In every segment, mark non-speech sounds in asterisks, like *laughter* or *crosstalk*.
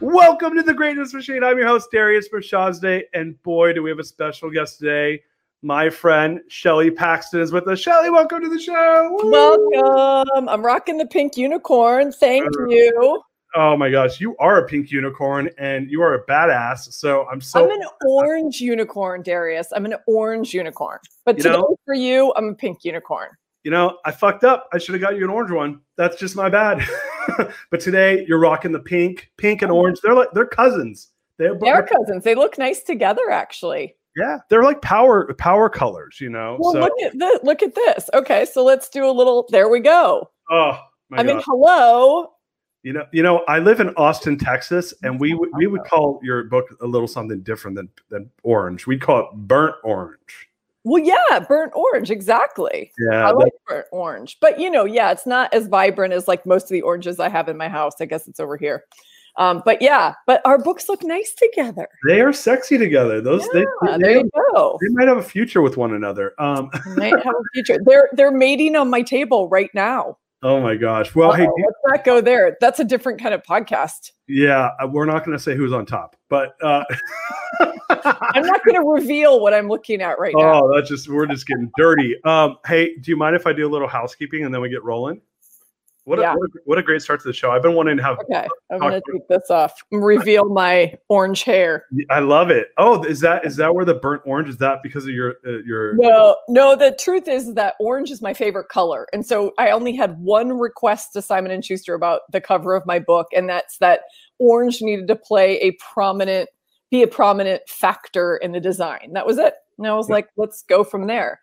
Welcome to the Greatness Machine. I'm your host, Darius Mirshahzadeh, and boy, do we have a special guest today. My friend Shelley Paxton is with us. Shelley, welcome to the show. Woo! Welcome. I'm rocking the pink unicorn. Thank Uh, you. Oh my gosh, you are a pink unicorn and you are a badass. So I'm so I'm an orange unicorn, Darius. I'm an orange unicorn. But You today know- for you, I'm a pink unicorn. you know, I fucked up. I should have got you an orange one. That's just my bad. *laughs* *laughs* but today you're rocking the pink, pink and orange. They're like they're cousins. They're, They're cousins. They look nice together, actually. yeah, they're like power power colors, you know. Well, so look at this. Look at this. Okay, so let's do a little. There we go. oh my I mean, hello. You know, you know, I live in Austin, Texas, and we would we would *laughs* call your book a little something different than than orange. We'd call it burnt orange. Well, yeah, burnt orange. Exactly. Yeah, I like burnt orange, but you know, yeah, it's not as vibrant as like most of the oranges I have in my house. I guess it's over here. Um, but yeah, but our books look nice together. they are sexy together. Those they, Yeah, they, there you go. they might have a future with one another. Um, Might have a future. They're they're mating on my table right now. Oh my gosh. Well, hey, Uh-oh, let's not go there. That's a different kind of podcast. yeah, uh, we're not going to say who's on top, but uh, *laughs* I'm not going to reveal what I'm looking at right now. oh, that's just we're just getting dirty. Um, hey, do you mind if I do a little housekeeping and then we get rolling? What, Yeah. a, what, a, what a great start to the show. I've been wanting to have. Okay, I'm going to take this off reveal my orange hair. I love it. Oh, is that is that where the burnt orange is that because of your uh, your No, no. The truth is that orange is my favorite color, and so I only had one request to Simon and Schuster about the cover of my book, and that's that orange needed to play a prominent, be a prominent factor in the design. That was it. And I was like, let's go from there.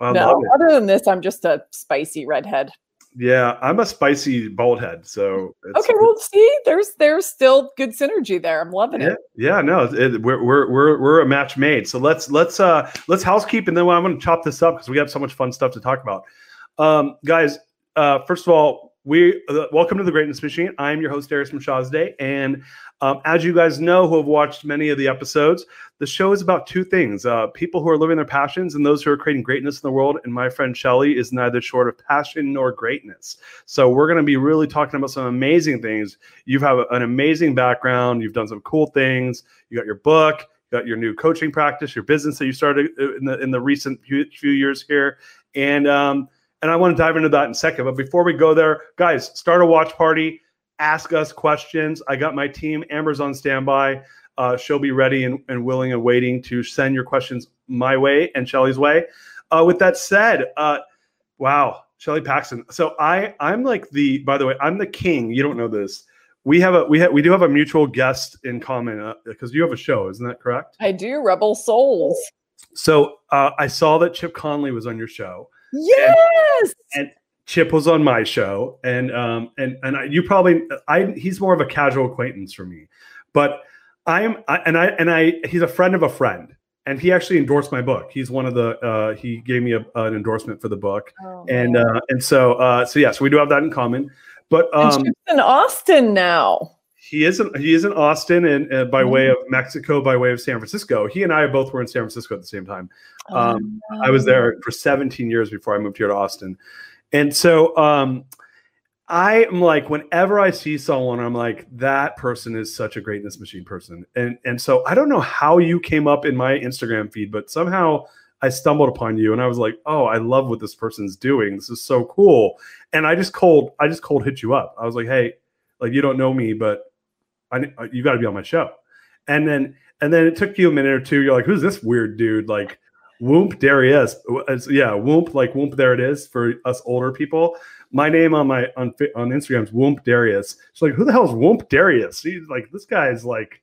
I no, other than this, I'm just a spicy redhead. Yeah, I'm a spicy bald head, so it's, Okay, well, see, there's there's still good synergy there. I'm loving yeah, it. yeah, no, it, we're we're we're we're a match made. So let's let's uh let's housekeep, and then I'm going to chop this up because we have so much fun stuff to talk about. Um, guys, uh, first of all, we uh, welcome to the Greatness Machine. I'm your host Darius Day, and um, as you guys know, who have watched many of the episodes, the show is about two things: uh, people who are living their passions and those who are creating greatness in the world. And my friend Shelley is neither short of passion nor greatness. So we're going to be really talking about some amazing things. You have an amazing background. You've done some cool things. You got your book. You got your new coaching practice, your business that you started uh, in the in the recent few, few years here, and um, and I want to dive into that in a second. But before we go there, guys, start a watch party. Ask us questions. I got my team. Amber's on standby. Uh, she'll be ready and, and willing and waiting to send your questions my way and Shelley's way. Uh, with that said, uh, wow, Shelley Paxton. So I I'm like the by the way, I'm the king. You don't know this. we have a we have we do have a mutual guest in common because uh, you have a show, isn't that correct? I do. Rebel Souls. So uh, I saw that Chip Conley was on your show. Yes. And, and Chip was on my show, and um and and I, you probably I he's more of a casual acquaintance for me, but I am I, and I and I he's a friend of a friend, and he actually endorsed my book. He's one of the uh, he gave me a, an endorsement for the book, oh, and uh, and so uh, so yeah, so we do have that in common. But um, in Austin now. He isn't. He is in Austin, and uh, by mm-hmm. way of Mexico, by way of San Francisco. He and I both were in San Francisco at the same time. Um, oh, I was there for 17 years before I moved here to Austin, and so um, I am like, whenever I see someone, I'm like, that person is such a greatness machine person, and and so I don't know how you came up in my Instagram feed, but somehow I stumbled upon you, and I was like, oh, I love what this person's doing. This is so cool, and I just cold, I just cold hit you up. I was like, hey, like you don't know me, but I, uh, you got to be on my show. And then, and then it took you a minute or two. You're like, who's this weird dude? Like, Whoop, there he is. Yeah, Whoop, like Whoop, there it is for us older people. My name on my on on Instagram is Whoop Darius. She's like, who the hell is Darius? He's like, this guy's like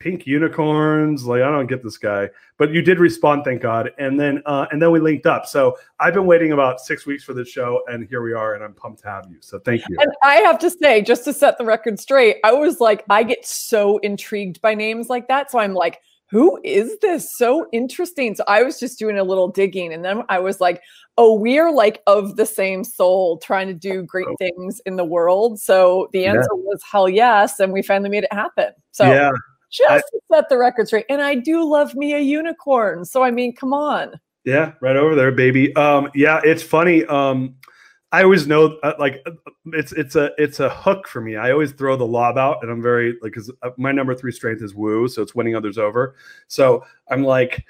pink unicorns. Like, I don't get this guy. But you did respond, thank God. And then uh, and then we linked up. So I've been waiting about six weeks for this show, and here we are, and I'm pumped to have you. So thank you. And I have to say, just to set the record straight, I was like, I get so intrigued by names like that. So I'm like, who is this? So interesting. So I was just doing a little digging, and then I was like, oh, we are like of the same soul, trying to do great oh. things in the world. So the answer yeah. was hell yes, and we finally made it happen. So yeah just I, to set the record straight. And I do love me a unicorn. So I mean, come on. Yeah, right over there, baby. Um, yeah, it's funny. Um, I always know uh, like uh, it's it's a it's a hook for me. I always throw the lob out, and I'm very like because uh, my number three strength is woo, so it's winning others over. So I'm like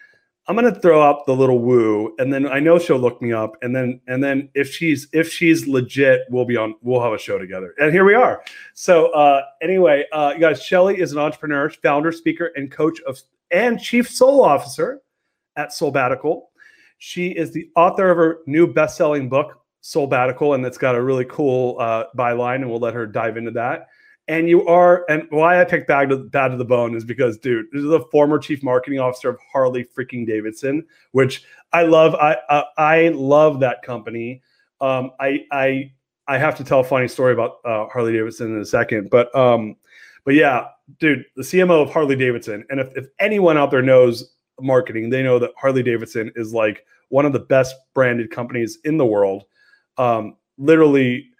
I'm gonna throw up the little woo, and then I know she'll look me up, and then and then if she's if she's legit, we'll be on. We'll have a show together, and here we are. So uh, anyway, uh, you guys, Shelley is an entrepreneur, founder, speaker, and coach of and chief soul officer at Soulbbatical. She is the author of her new best-selling book, Soulbbatical, and it's got a really cool uh, byline, and we'll let her dive into that and you are and why I picked bad to, bad to the bone is because dude, this is the former chief marketing officer of Harley freaking Davidson, which I love. I I, I love that company. Um, I I I have to tell a funny story about uh, Harley Davidson in a second, but um, but yeah, dude, the CMO of Harley Davidson, and if, if anyone out there knows marketing, they know that Harley Davidson is like one of the best branded companies in the world. Um, literally,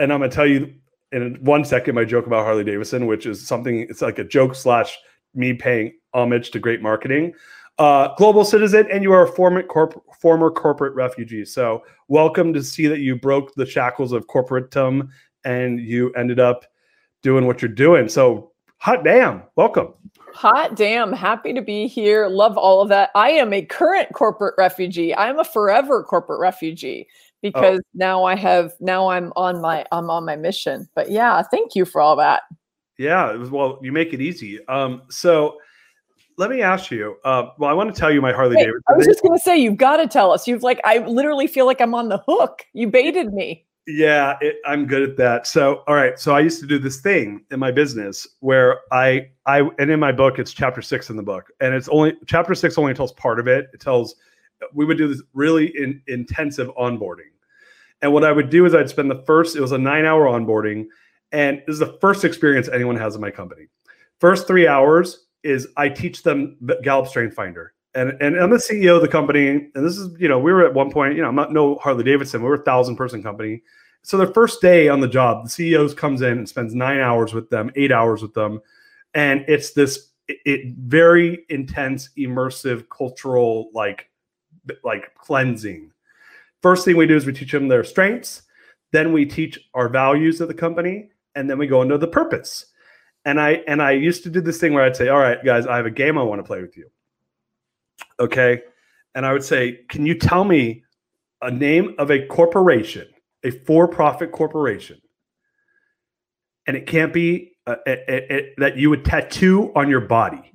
and I'm gonna tell you in one second my joke about Harley Davidson, which is something it's like a joke slash me paying homage to great marketing. Uh, global citizen, and you are a former corp- former corporate refugee. So welcome to see that you broke the shackles of corporatum and you ended up doing what you're doing. So hot damn, welcome. Hot damn, happy to be here. Love all of that. I am a current corporate refugee. I'm a forever corporate refugee. Oh. because oh. now I have now I'm on my I'm on my mission. But yeah, thank you for all that. Yeah, well, you make it easy. Um, so let me ask you. Uh, well, I want to tell you my Harley Davidson. I was just going to say you've got to tell us. You've like I literally feel like I'm on the hook. You baited me. Yeah, it, I'm good at that. So, all right. So I used to do this thing in my business where I I and in my book it's chapter six in the book, and it's only chapter six only tells part of it. It tells we would do this really in, intensive onboarding and what I would do is I'd spend the first, it was a nine hour onboarding. And this is the first experience anyone has in my company. First three hours is I teach them Gallup Strength Finder. And, and I'm the CEO of the company. And this is, you know, we were at one point, you know, I'm not no Harley Davidson, we were a thousand person company. So the first day on the job, the CEO comes in and spends nine hours with them, eight hours with them. And it's this it, it very intense, immersive, cultural, like like cleansing First thing we do is we teach them their strengths, then we teach our values of the company, and then we go into the purpose. And I and I used to do this thing where I'd say, "All right, guys, I have a game I want to play with you." Okay? And I would say, "Can you tell me a name of a corporation, a for-profit corporation?" And it can't be uh, it, it, that you would tattoo on your body.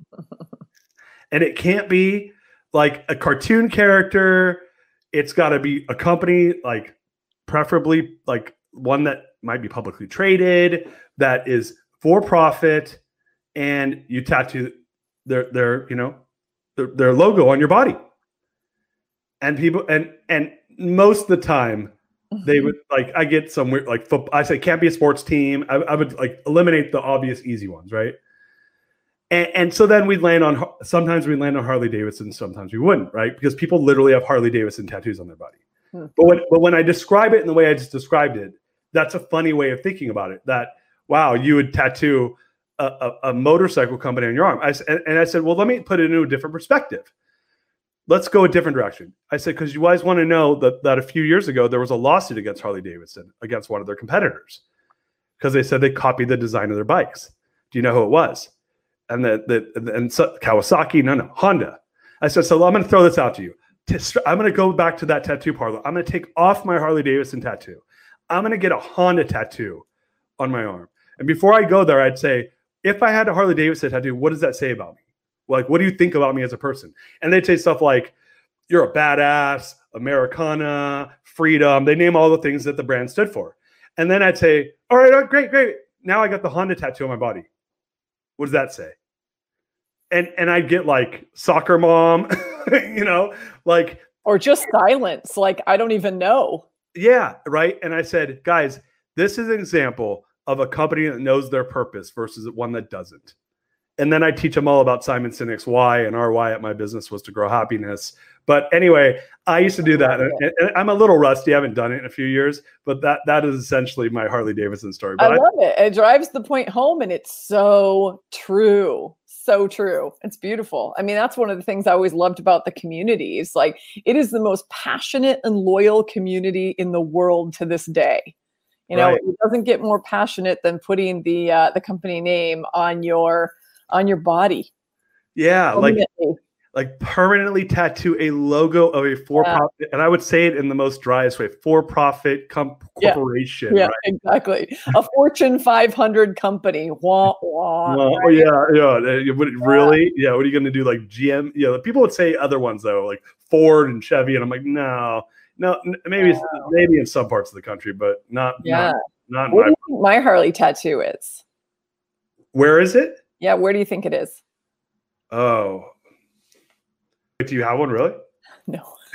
*laughs* and it can't be like a cartoon character it's got to be a company like preferably like one that might be publicly traded that is for profit, and you tattoo their their you know their, their logo on your body. And people and and most of the time they Mm-hmm. would like I get some weird like football. I say can't be a sports team. I, I would like eliminate the obvious easy ones, right? And, and so then we'd land on sometimes we land on Harley Davidson, sometimes we wouldn't, right? Because people literally have Harley Davidson tattoos on their body. Hmm. But when but when I describe it in the way I just described it, that's a funny way of thinking about it. That wow, you would tattoo a, a, a motorcycle company on your arm. I and, and I said, well, let me put it into a different perspective let's go a different direction. I said, because you guys want to know that, that a few years ago, there was a lawsuit against Harley Davidson against one of their competitors because they said they copied the design of their bikes. Do you know who it was? And the, the and so, Kawasaki, no, no, Honda. I said, so I'm going to throw this out to you. I'm going to go back to that tattoo parlor. I'm going to take off my Harley Davidson tattoo. I'm going to get a Honda tattoo on my arm. And before I go there, I'd say, if I had a Harley Davidson tattoo, what does that say about me? Like, what do you think about me as a person? And they'd say stuff like, you're a badass, Americana, freedom. They name all the things that the brand stood for. And then I'd say, all right, all right, great, great. Now I got the Honda tattoo on my body. What does that say? And and I'd get like soccer mom, *laughs* you know, like or just silence. Like I don't even know. yeah, right. And I said, guys, this is an example of a company that knows their purpose versus one that doesn't. And then I teach them all about Simon Sinek's why and our why at my business was to grow happiness. But anyway, I used to do that. And, and I'm a little rusty. I haven't done it in a few years, but that that is essentially my Harley Davidson story. I But I, love it. It drives the point home and it's so true. So true. It's beautiful. I mean, that's one of the things I always loved about the community. Is like it is the most passionate and loyal community in the world to this day. You know, Right. it doesn't get more passionate than putting the uh, the company name on your on your body. yeah, like Permanently. like permanently tattoo a logo of a for profit, and I would say it in the most driest way, for profit corporation. Yeah, right? exactly. A Fortune 500 company. Wah, wah. Well, oh, yeah, yeah. uh, you would- Really? Yeah. What are you going to do? Like GM? Yeah. People would say other ones though, like Ford and Chevy, and I'm like, no, no. Maybe, maybe in some parts of the country, but not. Yeah. Not, not What my. do you think my Harley tattoo is? Where is it? Yeah, where do you think it is? Oh. Do you have one really? *laughs* No. *laughs*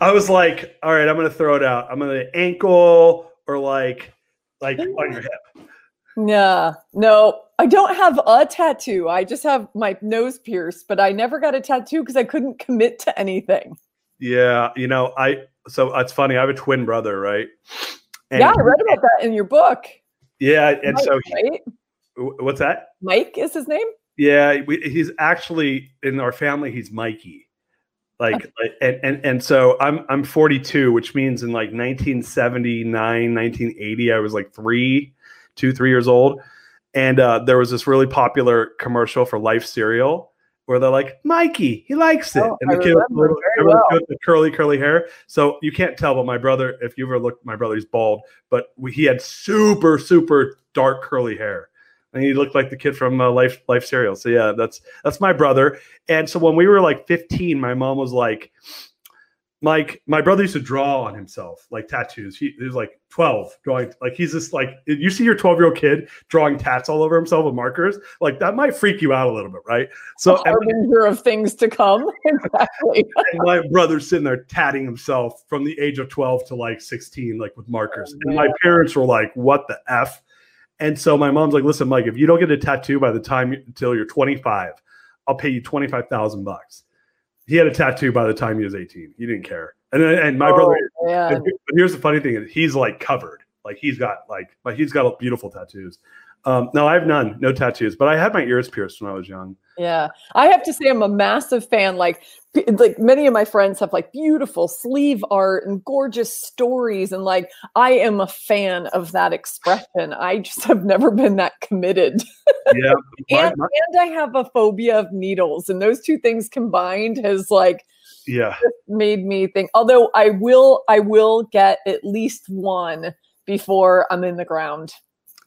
I was like, all right, I'm gonna throw it out. I'm gonna ankle or like, like on your hip. Yeah. No, I don't have a tattoo. I just have my nose pierced, but I never got a tattoo because I couldn't commit to anything. Yeah, you know, I. So it's funny. I have a twin brother, right? And yeah, I read about that in your book. Yeah, and Mike, so right? Wh- what's that? Mike is his name? Yeah, we, he's actually in our family. He's Mikey, like, like and, and and so I'm I'm 42, which means in like 1979, 1980, I was like three, two, three years old, and uh, there was this really popular commercial for Life cereal where they're like, Mikey, he likes it, Oh, and I the kid with, remember little- very remember the well. with the curly curly hair. So you can't tell, but my brother, if you ever looked, my brother, he's bald, but we, he had super super dark curly hair and he looked like the kid from uh, Life Life Cereal. So yeah, that's that's my brother. And so when we were like 15, my mom was like, Mike, my brother used to draw on himself like tattoos. He, he was like 12 drawing like he's just like you see your 12 year old kid drawing tats all over himself with markers like that might freak you out a little bit right so A and, harbinger of things to come. *laughs* exactly. my brother's sitting there tatting himself from the age of 12 to like 16 like with markers Oh, and my parents were like what the f and so my mom's like listen mike if you don't get a tattoo by the time until you're 25 i'll pay you 25000 bucks he had a tattoo by the time he was 18 he didn't care and then, and my oh, brother Oh, man. and- but here's the funny thing: is he's like covered, like he's got like, but he's got beautiful tattoos. Um, no, I have none, no tattoos, but I had my ears pierced when I was young. Yeah, I have to say I'm a massive fan. Like, like many of my friends have like beautiful sleeve art and gorgeous stories, and like I am a fan of that expression. I just have never been that committed, *laughs* Yeah, and my- and I have a phobia of needles, and those two things combined has like yeah, made me think. Although I will, I will get at least one before I'm in the ground.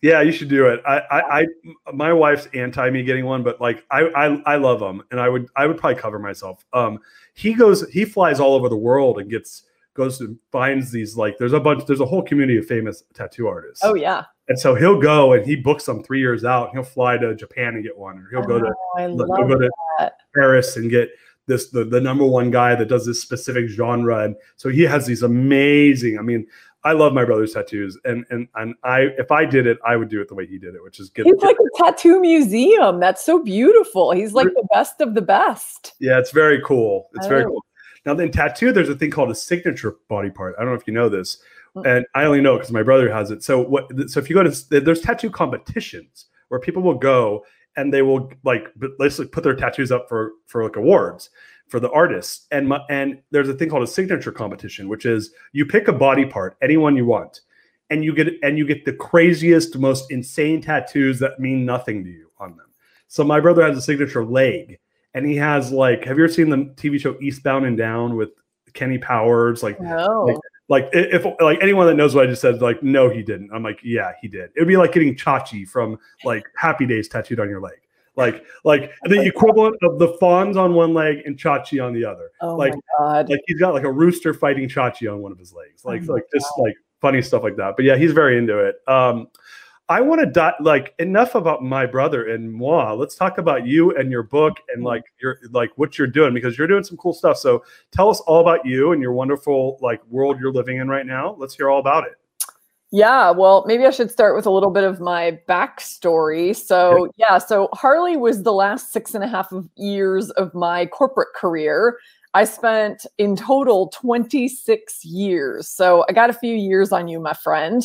Yeah. You should do it. I, I, I my wife's anti me getting one, but like I, I, I love them, and I would, I would probably cover myself. Um, he goes, he flies all over the world and gets goes and finds these like there's a bunch there's a whole community of famous tattoo artists Oh yeah, And so he'll go and he books them three years out. He'll fly to Japan and get one, or he'll go to Oh, he'll go to that. Paris and get this the, the number one guy that does this specific genre. And so he has these amazing. I mean, I love my brother's tattoos, and and and I if I did it, I would do it the way he did it, which is get. He's like a tattoo museum. That's so beautiful. He's like the best of the best. yeah, it's very cool. It's very Oh. cool. Now, in tattoo, there's a thing called a signature body part. I don't know if you know this, Mm. and I only know because my brother has it. So what? So if you go to there's tattoo competitions where people will go and they will like basically put their tattoos up for for like awards for the artists. And my, and there's a thing called a signature competition, which is you pick a body part, anyone you want, and you get and you get the craziest, most insane tattoos that mean nothing to you on them. So my brother has a signature leg, and he has like, have you ever seen the TV show Eastbound and Down with Kenny Powers? Like, No. Like- like if like anyone that knows what I just said, like, no, he didn't. I'm like, yeah, he did. It would be like getting Chachi from like Happy Days tattooed on your leg. Like, like the equivalent of the Fonz on one leg and Chachi on the other. oh like- my god. Like he's got like a rooster fighting Chachi on one of his legs. Like, Oh like just like funny stuff like that. But yeah, he's very into it. Um, I want to di- like enough about my brother and moi. Let's talk about you and your book and like your like what you're doing because you're doing some cool stuff. So tell us all about you and your wonderful like world you're living in right now. Let's hear all about it. Yeah, well, maybe I should start with a little bit of my backstory. So, yeah, so Harley was the last six and a half of years of my corporate career. I spent in total 26 years. So, I got a few years on you, my friend.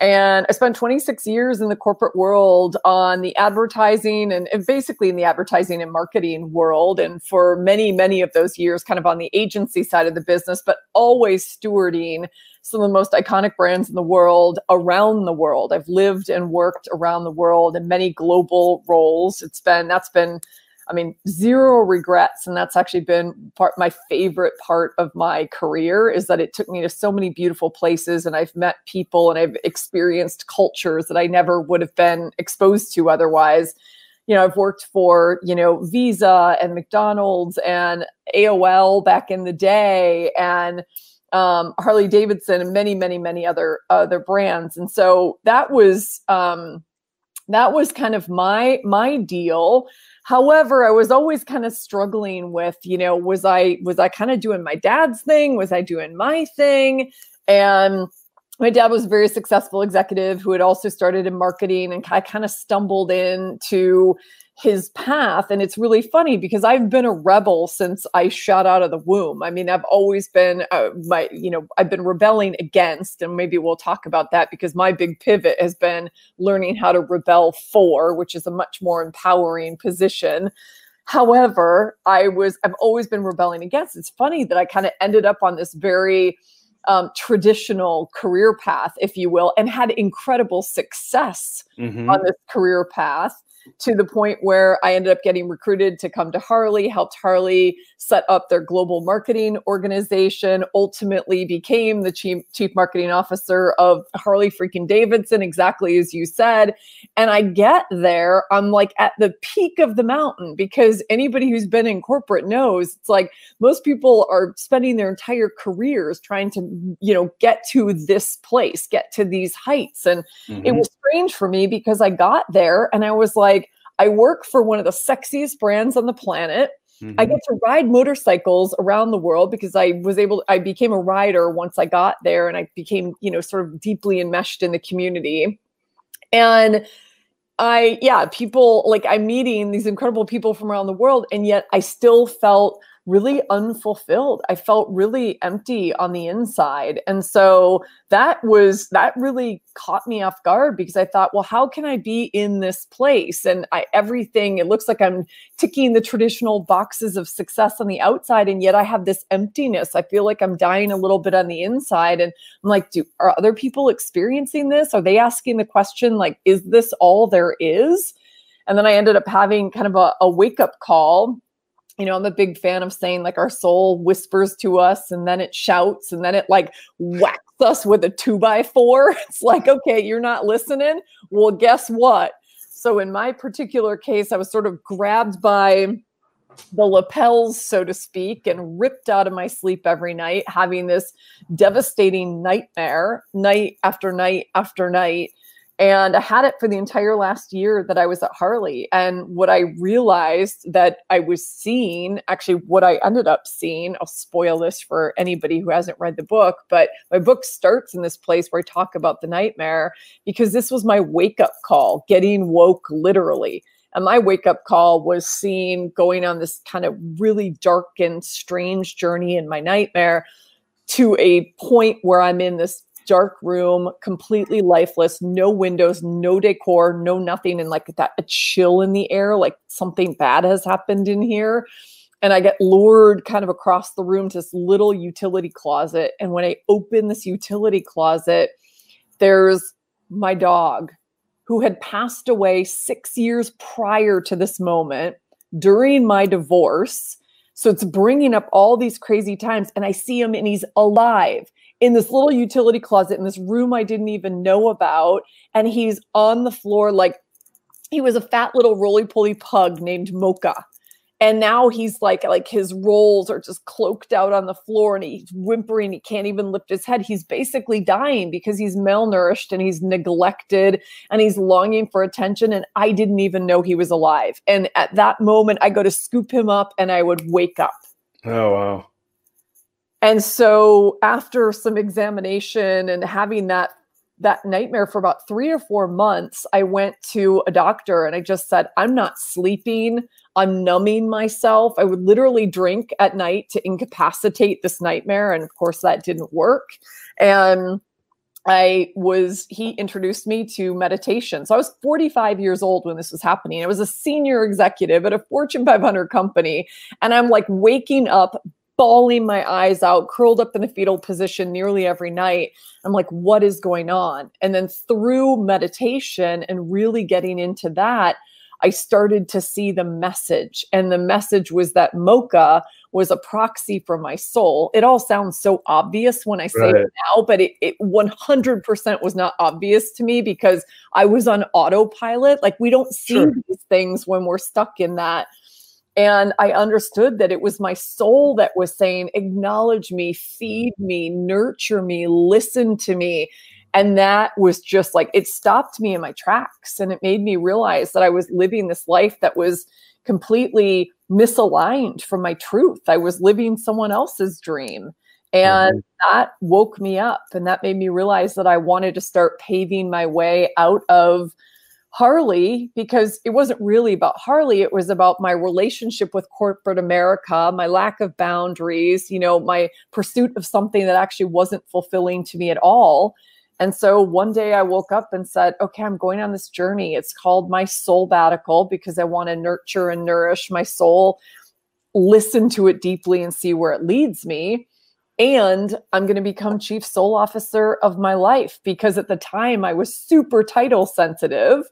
And I spent 26 years in the corporate world on the advertising and, and basically in the advertising and marketing world. And for many, many of those years, kind of on the agency side of the business, but always stewarding some of the most iconic brands in the world around the world. I've lived and worked around the world in many global roles. It's been, that's been, I mean, zero regrets. And that's actually been part, my favorite part of my career is that it took me to so many beautiful places and I've met people and I've experienced cultures that I never would have been exposed to otherwise. You know, I've worked for, you know, Visa and McDonald's and AOL back in the day and um, Harley Davidson and many, many, many other other brands. And so that was um, that was kind of my my deal. However, I was always kind of struggling with, you know, was I was I kind of doing my dad's thing? Was I doing my thing? And my dad was a very successful executive who had also started in marketing and I kind of stumbled into his path. And it's really funny because i've been a rebel since i shot out of the womb. I mean i've always been uh, my you know i've been rebelling against and maybe we'll talk about that because my big pivot has been learning how to rebel for which is a much more empowering position. However i was i've always been rebelling against. It's funny that i kind of ended up on this very um, traditional career path if you will and had incredible success Mhm. on this career path to the point where I ended up getting recruited to come to Harley, helped Harley set up their global marketing organization, ultimately became the chief, chief marketing officer of Harley freaking Davidson, exactly as you said. And I get there, I'm like at the peak of the mountain because anybody who's been in corporate knows it's like most people are spending their entire careers trying to, you know, get to this place, get to these heights. And it Mhm. was strange for me because I got there and I was like, I work for one of the sexiest brands on the planet. I Mhm. get to ride motorcycles around the world because I was able, I became a rider once I got there and I became, you know, sort of deeply enmeshed in the community. And I, yeah, people like I'm meeting these incredible people from around the world, and yet I still felt really unfulfilled. I felt really empty on the inside. And so that was that really caught me off guard because I thought, well, how can I be in this place? And I everything, it looks like I'm ticking the traditional boxes of success on the outside, and yet I have this emptiness. I feel like I'm dying a little bit on the inside. And I'm like, do are other people experiencing this? Are they asking the question, like, is this all there is? And then I ended up having kind of a, a wake up call you know, I'm a big fan of saying like our soul whispers to us and then it shouts and then it like whacks us with a two by four. *laughs* It's like, okay, you're not listening. Well, guess what? So in my particular case, I was sort of grabbed by the lapels, so to speak, and ripped out of my sleep every night, having this devastating nightmare night after night after night. And I had it for the entire last year that I was at Harley. And what I realized that I was seeing, actually, what I ended up seeing, I'll spoil this for anybody who hasn't read the book, but my book starts in this place where I talk about the nightmare because this was my wake up call, getting woke literally. And my wake up call was seeing going on this kind of really dark and strange journey in my nightmare to a point where I'm in this dark room, completely lifeless, no windows, no decor, no nothing, and like that a chill in the air, like something bad has happened in here. And I get lured kind of across the room to this little utility closet. And when I open this utility closet, there's my dog who had passed away six years prior to this moment during my divorce. So it's bringing up all these crazy times. And I see him and he's alive in this little utility closet in this room I didn't even know about. And he's on the floor like he was a fat little roly poly pug named Mocha. And now he's like, like his rolls are just cloaked out on the floor and he's whimpering. He can't even lift his head. He's basically dying because he's malnourished and he's neglected and he's longing for attention. And I didn't even know he was alive. And at that moment, I go to scoop him up and I would wake up. Oh, wow. And so after some examination and having that that nightmare for about 3 or 4 months, I went to a doctor and I just said, "I'm not sleeping. I'm numbing myself. I would literally drink at night to incapacitate this nightmare and of course that didn't work." And I was, he introduced me to meditation. So I was 45 years old when this was happening. I was a senior executive at a Fortune 500 company. And I'm like waking up, bawling my eyes out, curled up in a fetal position nearly every night. I'm like, what is going on? And then through meditation and really getting into that, I started to see the message. And the message was that Mocha was a proxy for my soul. It all sounds so obvious when I say right. it now, but it, it 100% was not obvious to me because I was on autopilot. Like we don't see sure. these things when we're stuck in that and I understood that it was my soul that was saying, acknowledge me, feed me, nurture me, listen to me. And that was just like, it stopped me in my tracks. And it made me realize that I was living this life that was completely misaligned from my truth. I was living someone else's dream. And mm-hmm. that woke me up. And that made me realize that I wanted to start paving my way out of Harley because it wasn't really about Harley. It was about my relationship with corporate America, my lack of boundaries, you know, my pursuit of something that actually wasn't fulfilling to me at all. And so one day I woke up and said, okay, I'm going on this journey. It's called my Soulbbatical because I want to nurture and nourish my soul, listen to it deeply and see where it leads me. And I'm going to become chief soul officer of my life because at the time I was super title sensitive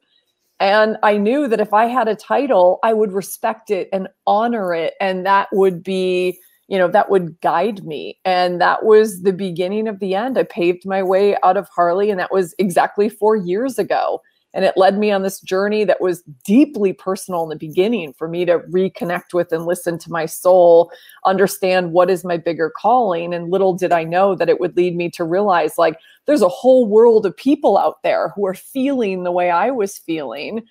and I knew that if I had a title, I would respect it and honor it. And that would be, you know, that would guide me. And that was the beginning of the end. I paved my way out of Harley, and that was exactly four years ago. And it led me on this journey that was deeply personal in the beginning for me to reconnect with and listen to my soul, understand what is my bigger calling. And little did I know that it would lead me to realize like there's a whole world of people out there who are feeling the way I was feeling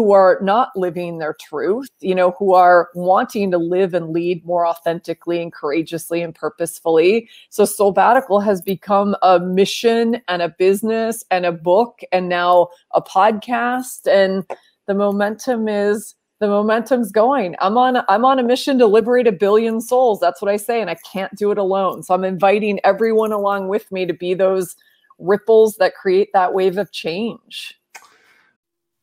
who are not living their truth, you know, who are wanting to live and lead more authentically and courageously and purposefully. So Soulbbatical has become a mission and a business and a book and now a podcast. And the momentum is the momentum's going. I'm on I'm on a mission to liberate a billion souls. That's what I say. And I can't do it alone. So I'm inviting everyone along with me to be those ripples that create that wave of change.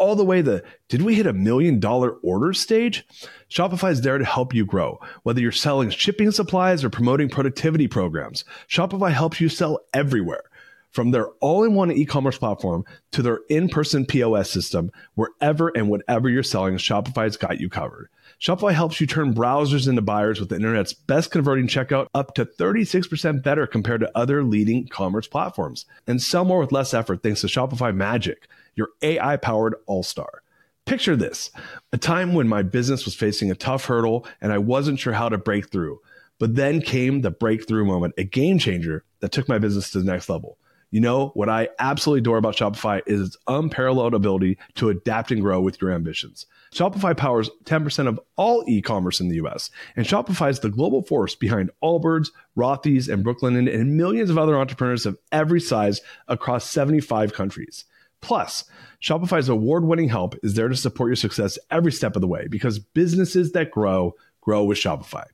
all the way the did we hit a million dollar order stage? Shopify is there to help you grow. Whether you're selling shipping supplies or promoting productivity programs, Shopify helps you sell everywhere. From their all in one e commerce platform to their in person POS system, wherever and whatever you're selling, Shopify's got you covered. Shopify helps you turn browsers into buyers with the internet's best converting checkout up to 36% better compared to other leading commerce platforms. And sell more with less effort thanks to Shopify Magic, your AI powered all star. Picture this a time when my business was facing a tough hurdle and I wasn't sure how to break through. But then came the breakthrough moment, a game changer that took my business to the next level. You know, what I absolutely adore about Shopify is its unparalleled ability to adapt and grow with your ambitions. Shopify powers 10% of all e commerce in the US, and Shopify is the global force behind Allbirds, Rothy's, and Brooklinen, and millions of other entrepreneurs of every size across 75 countries. Plus, Shopify's award winning help is there to support your success every step of the way because businesses that grow, grow with Shopify.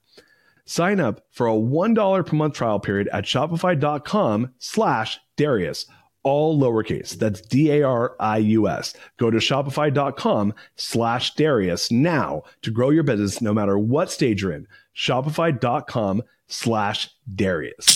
Sign up for a $1 per month trial period at shopify.com slash Darius, all lowercase. That's D-A-R-I-U-S. Go to shopify.com slash Darius now to grow your business no matter what stage you're in. Shopify.com slash Darius.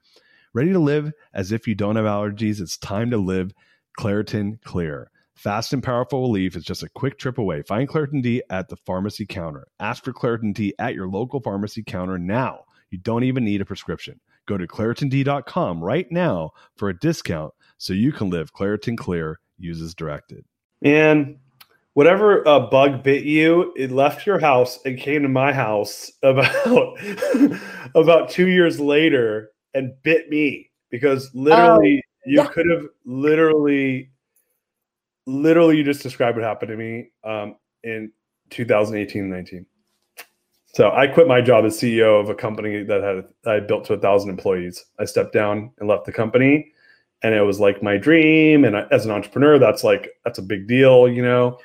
Ready to live as if you don't have allergies? It's time to live Claritin Clear. Fast and powerful relief is just a quick trip away. Find Claritin D at the pharmacy counter. Ask for Claritin D at your local pharmacy counter now. You don't even need a prescription. Go to ClaritinD.com right now for a discount so you can live Claritin Clear. uses directed. And whatever uh, bug bit you, it left your house and came to my house about *laughs* about two years later and bit me because literally Oh, you yeah. could have literally literally you just described what happened to me um, in 2018 19 so i quit my job as ceo of a company that had i built to a thousand employees. I stepped down and left the company and it was like my dream. And I, as an entrepreneur that's like that's a big deal you know?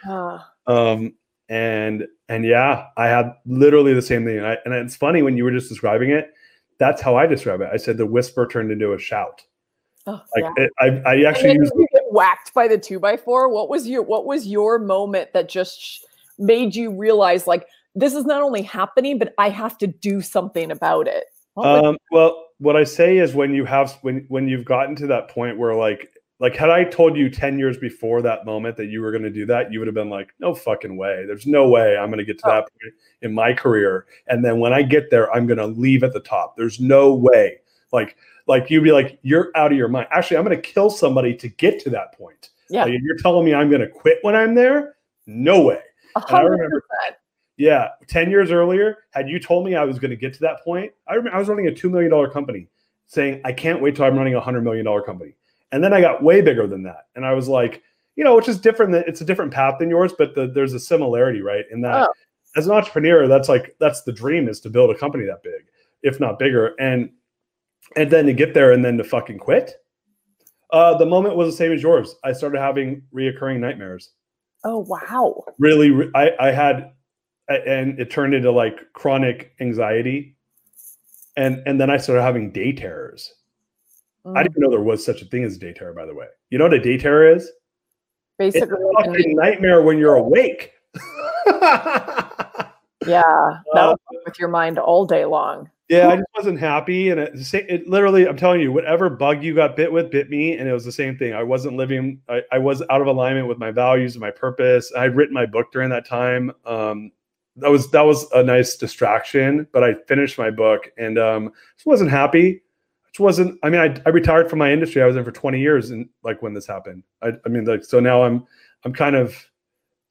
Um and and yeah i had literally the same thing. And, I, and it's funny when you were just describing it that's how i describe it i said the whisper turned into a shout oh, like yeah. it, i i actually used whacked by the two by four. What was your What was your moment that just made you realize like this is not only happening, but I have to do something about it? Um well what i say is when you have when when you've gotten to that point where like like had i told you 10 years before that moment that you were going to do that you would have been like no fucking way. There's no way i'm going to get to oh. that point in my career. And then when i get there i'm going to leave at the top. There's no way. Like like you'd be like you're out of your mind. Actually i'm going to kill somebody to get to that point. Yeah, like, you're telling me i'm going to quit when i'm there no way. I remember- percent. yeah, ten years earlier, had you told me I was going to get to that point, I remember I was running a two million dollar company, saying I can't wait till I'm running a hundred million dollar company, and then I got way bigger than that, and I was like, you know, which is different. It's a different path than yours, but the, there's a similarity, right? In that, Oh. as an entrepreneur, that's like that's the dream is to build a company that big, if not bigger, and and then to get there and then to fucking quit. Uh, the moment was the same as yours. I started having reoccurring nightmares Oh wow. really I, I had and it turned into like chronic anxiety and and then i started having day terrors i Mm. didn't know there was such a thing as a day terror by the way. You know what a day terror is Basically, a like a fucking nightmare when you're awake. *laughs* Yeah, that Uh, with your mind all day long. yeah i just wasn't happy and it, it literally i'm telling you whatever bug you got bit with bit me and it was the same thing. I wasn't living i, I was out of alignment with my values and my purpose. I had written my book during that time. Um that was that was a nice distraction but i finished my book and um just wasn't happy just wasn't i mean I, I retired from my industry i was in for 20 years and like when this happened i, I mean like so now i'm i'm kind of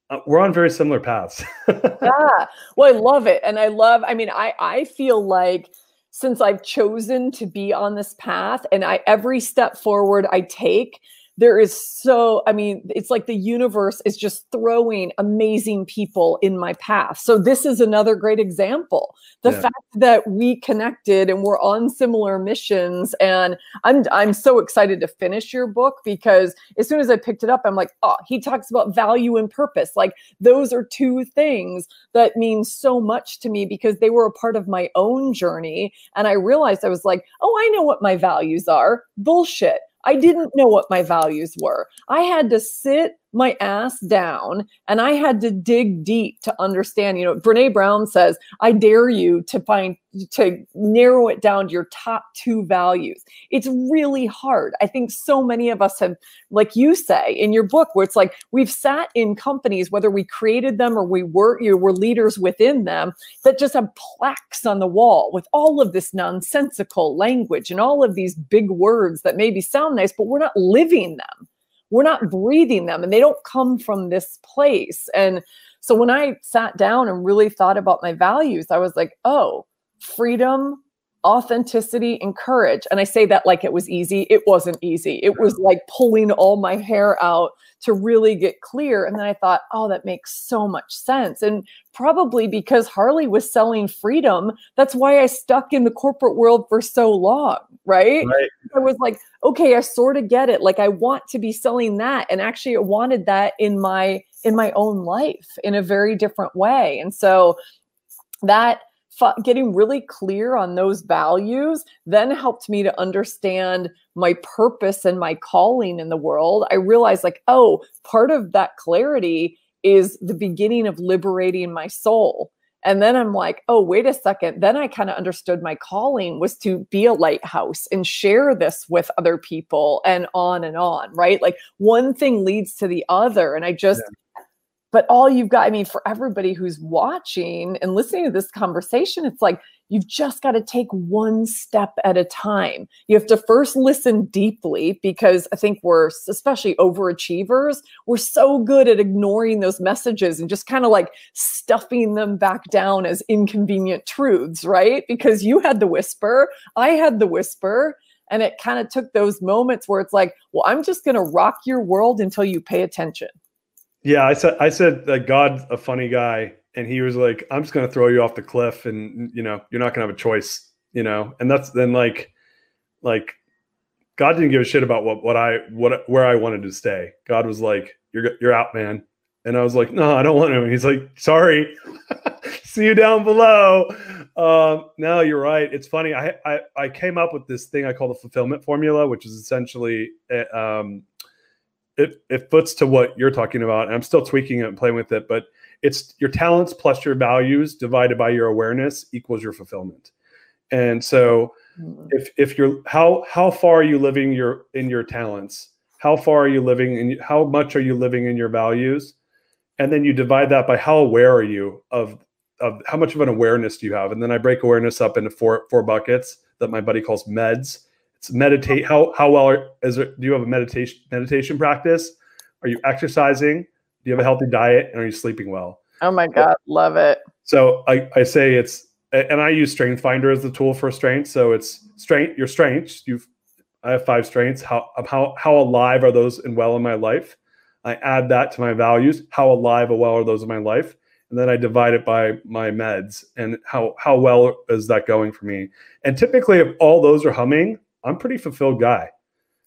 uh, we're on very similar paths. *laughs* yeah. Well, I love it. And I love, I mean, I, I feel like since I've chosen to be on this path and I every step forward I take, there is so i mean it's like the universe is just throwing amazing people in my path. So this is another great example. The yeah. fact that we connected and we're on similar missions and i'm i'm so excited to finish your book because as soon as i picked it up i'm like oh he talks about value and purpose. Like those are two things that mean so much to me because they were a part of my own journey and i realized i was like oh i know what my values are. Bullshit I didn't know what my values were. I had to sit my ass down and I had to dig deep to understand. You know, Brene Brown says, I dare you to find, to narrow it down to your top two values. It's really hard. I think so many of us have, like you say in your book, where it's like we've sat in companies, whether we created them or we were, you were leaders within them, that just have plaques on the wall with all of this nonsensical language and all of these big words that maybe sound nice, but we're not living them we're not breathing them and they don't come from this place. And so when I sat down and really thought about my values, I was like, oh, freedom, authenticity, and courage. And I say that like it was easy. It wasn't easy. It was like pulling all my hair out to really get clear. And then I thought, oh, that makes so much sense. And probably because Harley was selling freedom, that's why I stuck in the corporate world for so long, right? right. I was like, okay, I sort of get it. Like I want to be selling that. And actually I wanted that in my in my own life in a very different way. And so that getting really clear on those values then helped me to understand my purpose and my calling in the world. I realized, like, oh, part of that clarity is the beginning of liberating my soul. And then I'm like, oh, wait a second. Then I kind of understood my calling was to be a lighthouse and share this with other people and on and on, right? Like one thing leads to the other. And I just, yeah but all you've got, I mean, for everybody who's watching and listening to this conversation, it's like you've just got to take one step at a time. You have to first listen deeply because I think we're, especially overachievers, we're so good at ignoring those messages and just kind of like stuffing them back down as inconvenient truths, right? Because you had the whisper, I had the whisper. And it kind of took those moments where it's like, well, I'm just going to rock your world until you pay attention. Yeah, I said I said that God's a funny guy, and he was like, "I'm just gonna throw you off the cliff, and you know, you're not gonna have a choice, you know." And that's then like, like, God didn't give a shit about what what I what where I wanted to stay. God was like, "You're you're out, man," and I was like, "No, I don't want to." And he's like, "Sorry, *laughs* see you down below." Um, no, you're right. It's funny. I, I I came up with this thing I call the fulfillment formula, which is essentially. Eh, um, it it foots to what you're talking about. And I'm still tweaking it and playing with it, but it's your talents plus your values divided by your awareness equals your fulfillment. And so mm-hmm. if if you're how how far are you living your in your talents? How far are you living and how much are you living in your values? And then you divide that by how aware are you of of how much of an awareness do you have? And then I break awareness up into four four buckets that my buddy calls meds meditate. How how well are, is it? Do you have a meditation meditation practice? Are you exercising? Do you have a healthy diet? And are you sleeping well? Oh my god, love it. So I, I say it's and I use Strength Finder as the tool for strength. So it's strength, your strengths. You've I have five strengths. How how how alive are those and well in my life? I add that to my values. How alive and well are those in my life? And then I divide it by my meds and how how well is that going for me? And typically, if all those are humming, I'm pretty fulfilled guy.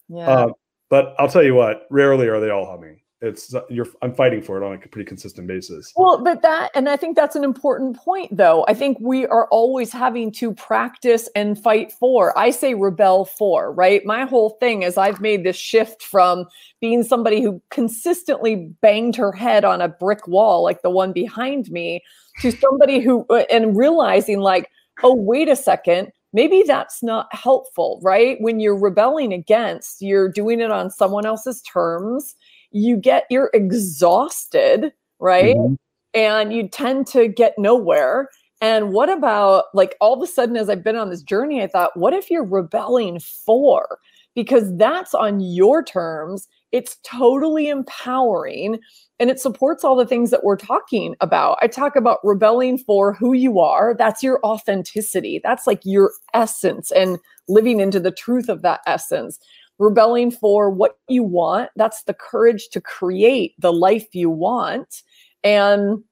Yeah. Uh, but I'll tell you what, rarely are they all humming. It's you're I'm fighting for it on a pretty consistent basis. Well, but that and I think that's an important point though. I think we are always having to practice and fight for. I say rebel for, right? My whole thing is I've made this shift from being somebody who consistently banged her head on a brick wall like the one behind me to somebody who uh, and realizing like, "Oh, wait a second maybe that's not helpful, right? When you're rebelling against, you're doing it on someone else's terms. You get, you're exhausted, right? Mm-hmm. And you tend to get nowhere. And what about like all of a sudden, as I've been on this journey, I thought, what if you're rebelling for? because that's on your terms. It's totally empowering and it supports all the things that we're talking about. I talk about rebelling for who you are. That's your authenticity. That's like your essence and living into the truth of that essence. Rebelling for what you want. That's the courage to create the life you want. And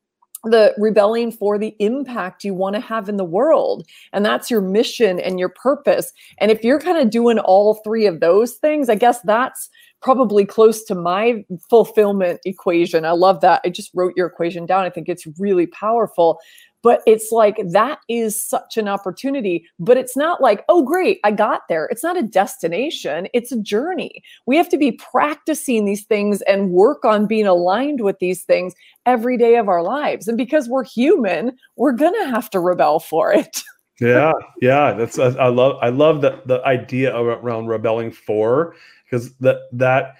the rebelling for the impact you want to have in the world. And that's your mission and your purpose. And if you're kind of doing all three of those things, I guess that's probably close to my fulfillment equation. I love that. I just wrote your equation down. I think it's really powerful. But it's like that is such an opportunity. But it's not like, oh, great, I got there. It's not a destination, it's a journey. We have to be practicing these things and work on being aligned with these things every day of our lives. And because we're human, we're going to have to rebel for it. *laughs* yeah, yeah, that's I love I love the the idea around rebelling for because that that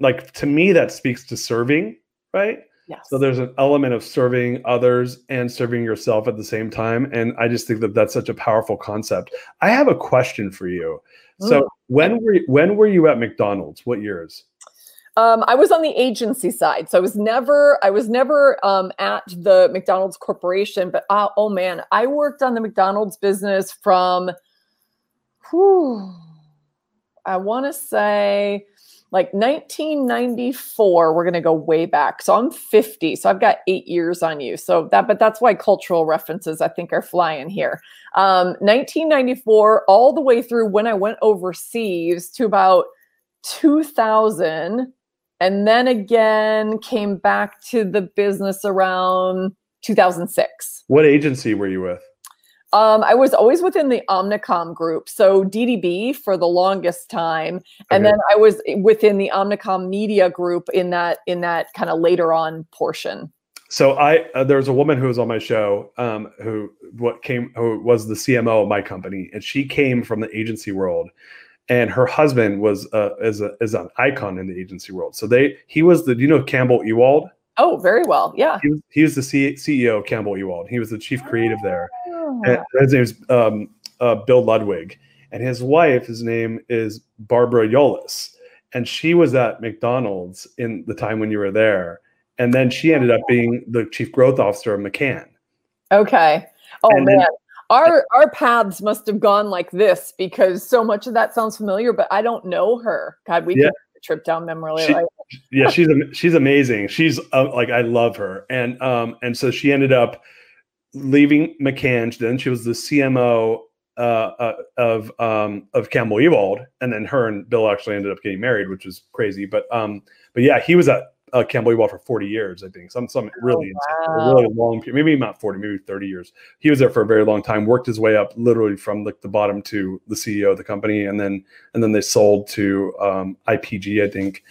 like to me that speaks to serving, right? Yes. So there's an element of serving others and serving yourself at the same time, and I just think that that's such a powerful concept. I have a question for you. So mm. when were when were you at McDonald's? What years? Um, I was on the agency side, so I was never I was never um, at the McDonald's corporation. But uh, oh man, I worked on the McDonald's business from. Whew, I want to say like 1994 we're going to go way back so i'm 50 so i've got eight years on you so that but that's why cultural references i think are flying here um, 1994 all the way through when i went overseas to about 2000 and then again came back to the business around 2006 what agency were you with um, I was always within the Omnicom group, so DDB for the longest time, and okay. then I was within the Omnicom Media group in that in that kind of later on portion. So I uh, there was a woman who was on my show um, who what came who was the CMO of my company, and she came from the agency world, and her husband was uh, is a is an icon in the agency world. So they he was the you know Campbell Ewald? Oh, very well. Yeah. He was, he was the C- CEO of Campbell Ewald. He was the chief creative there. And his name is um, uh, Bill Ludwig, and his wife, his name is Barbara Yolles, and she was at McDonald's in the time when you were there, and then she ended up being the chief growth officer of McCann. Okay. Oh and man. Our our paths must have gone like this because so much of that sounds familiar, but I don't know her. God, we yeah. could trip down memory she, lane. yeah, she's she's amazing. She's uh, like I love her, and um and so she ended up leaving McCann. Then she was the CMO uh, uh, of um, of Campbell Ewald, and then her and Bill actually ended up getting married, which was crazy. But um, but yeah, he was at uh, Campbell Ewald for 40 years, I think. Some some really oh, wow. really long maybe not 40, maybe 30 years. He was there for a very long time, worked his way up literally from like the bottom to the CEO of the company, and then and then they sold to um, IPG, I think.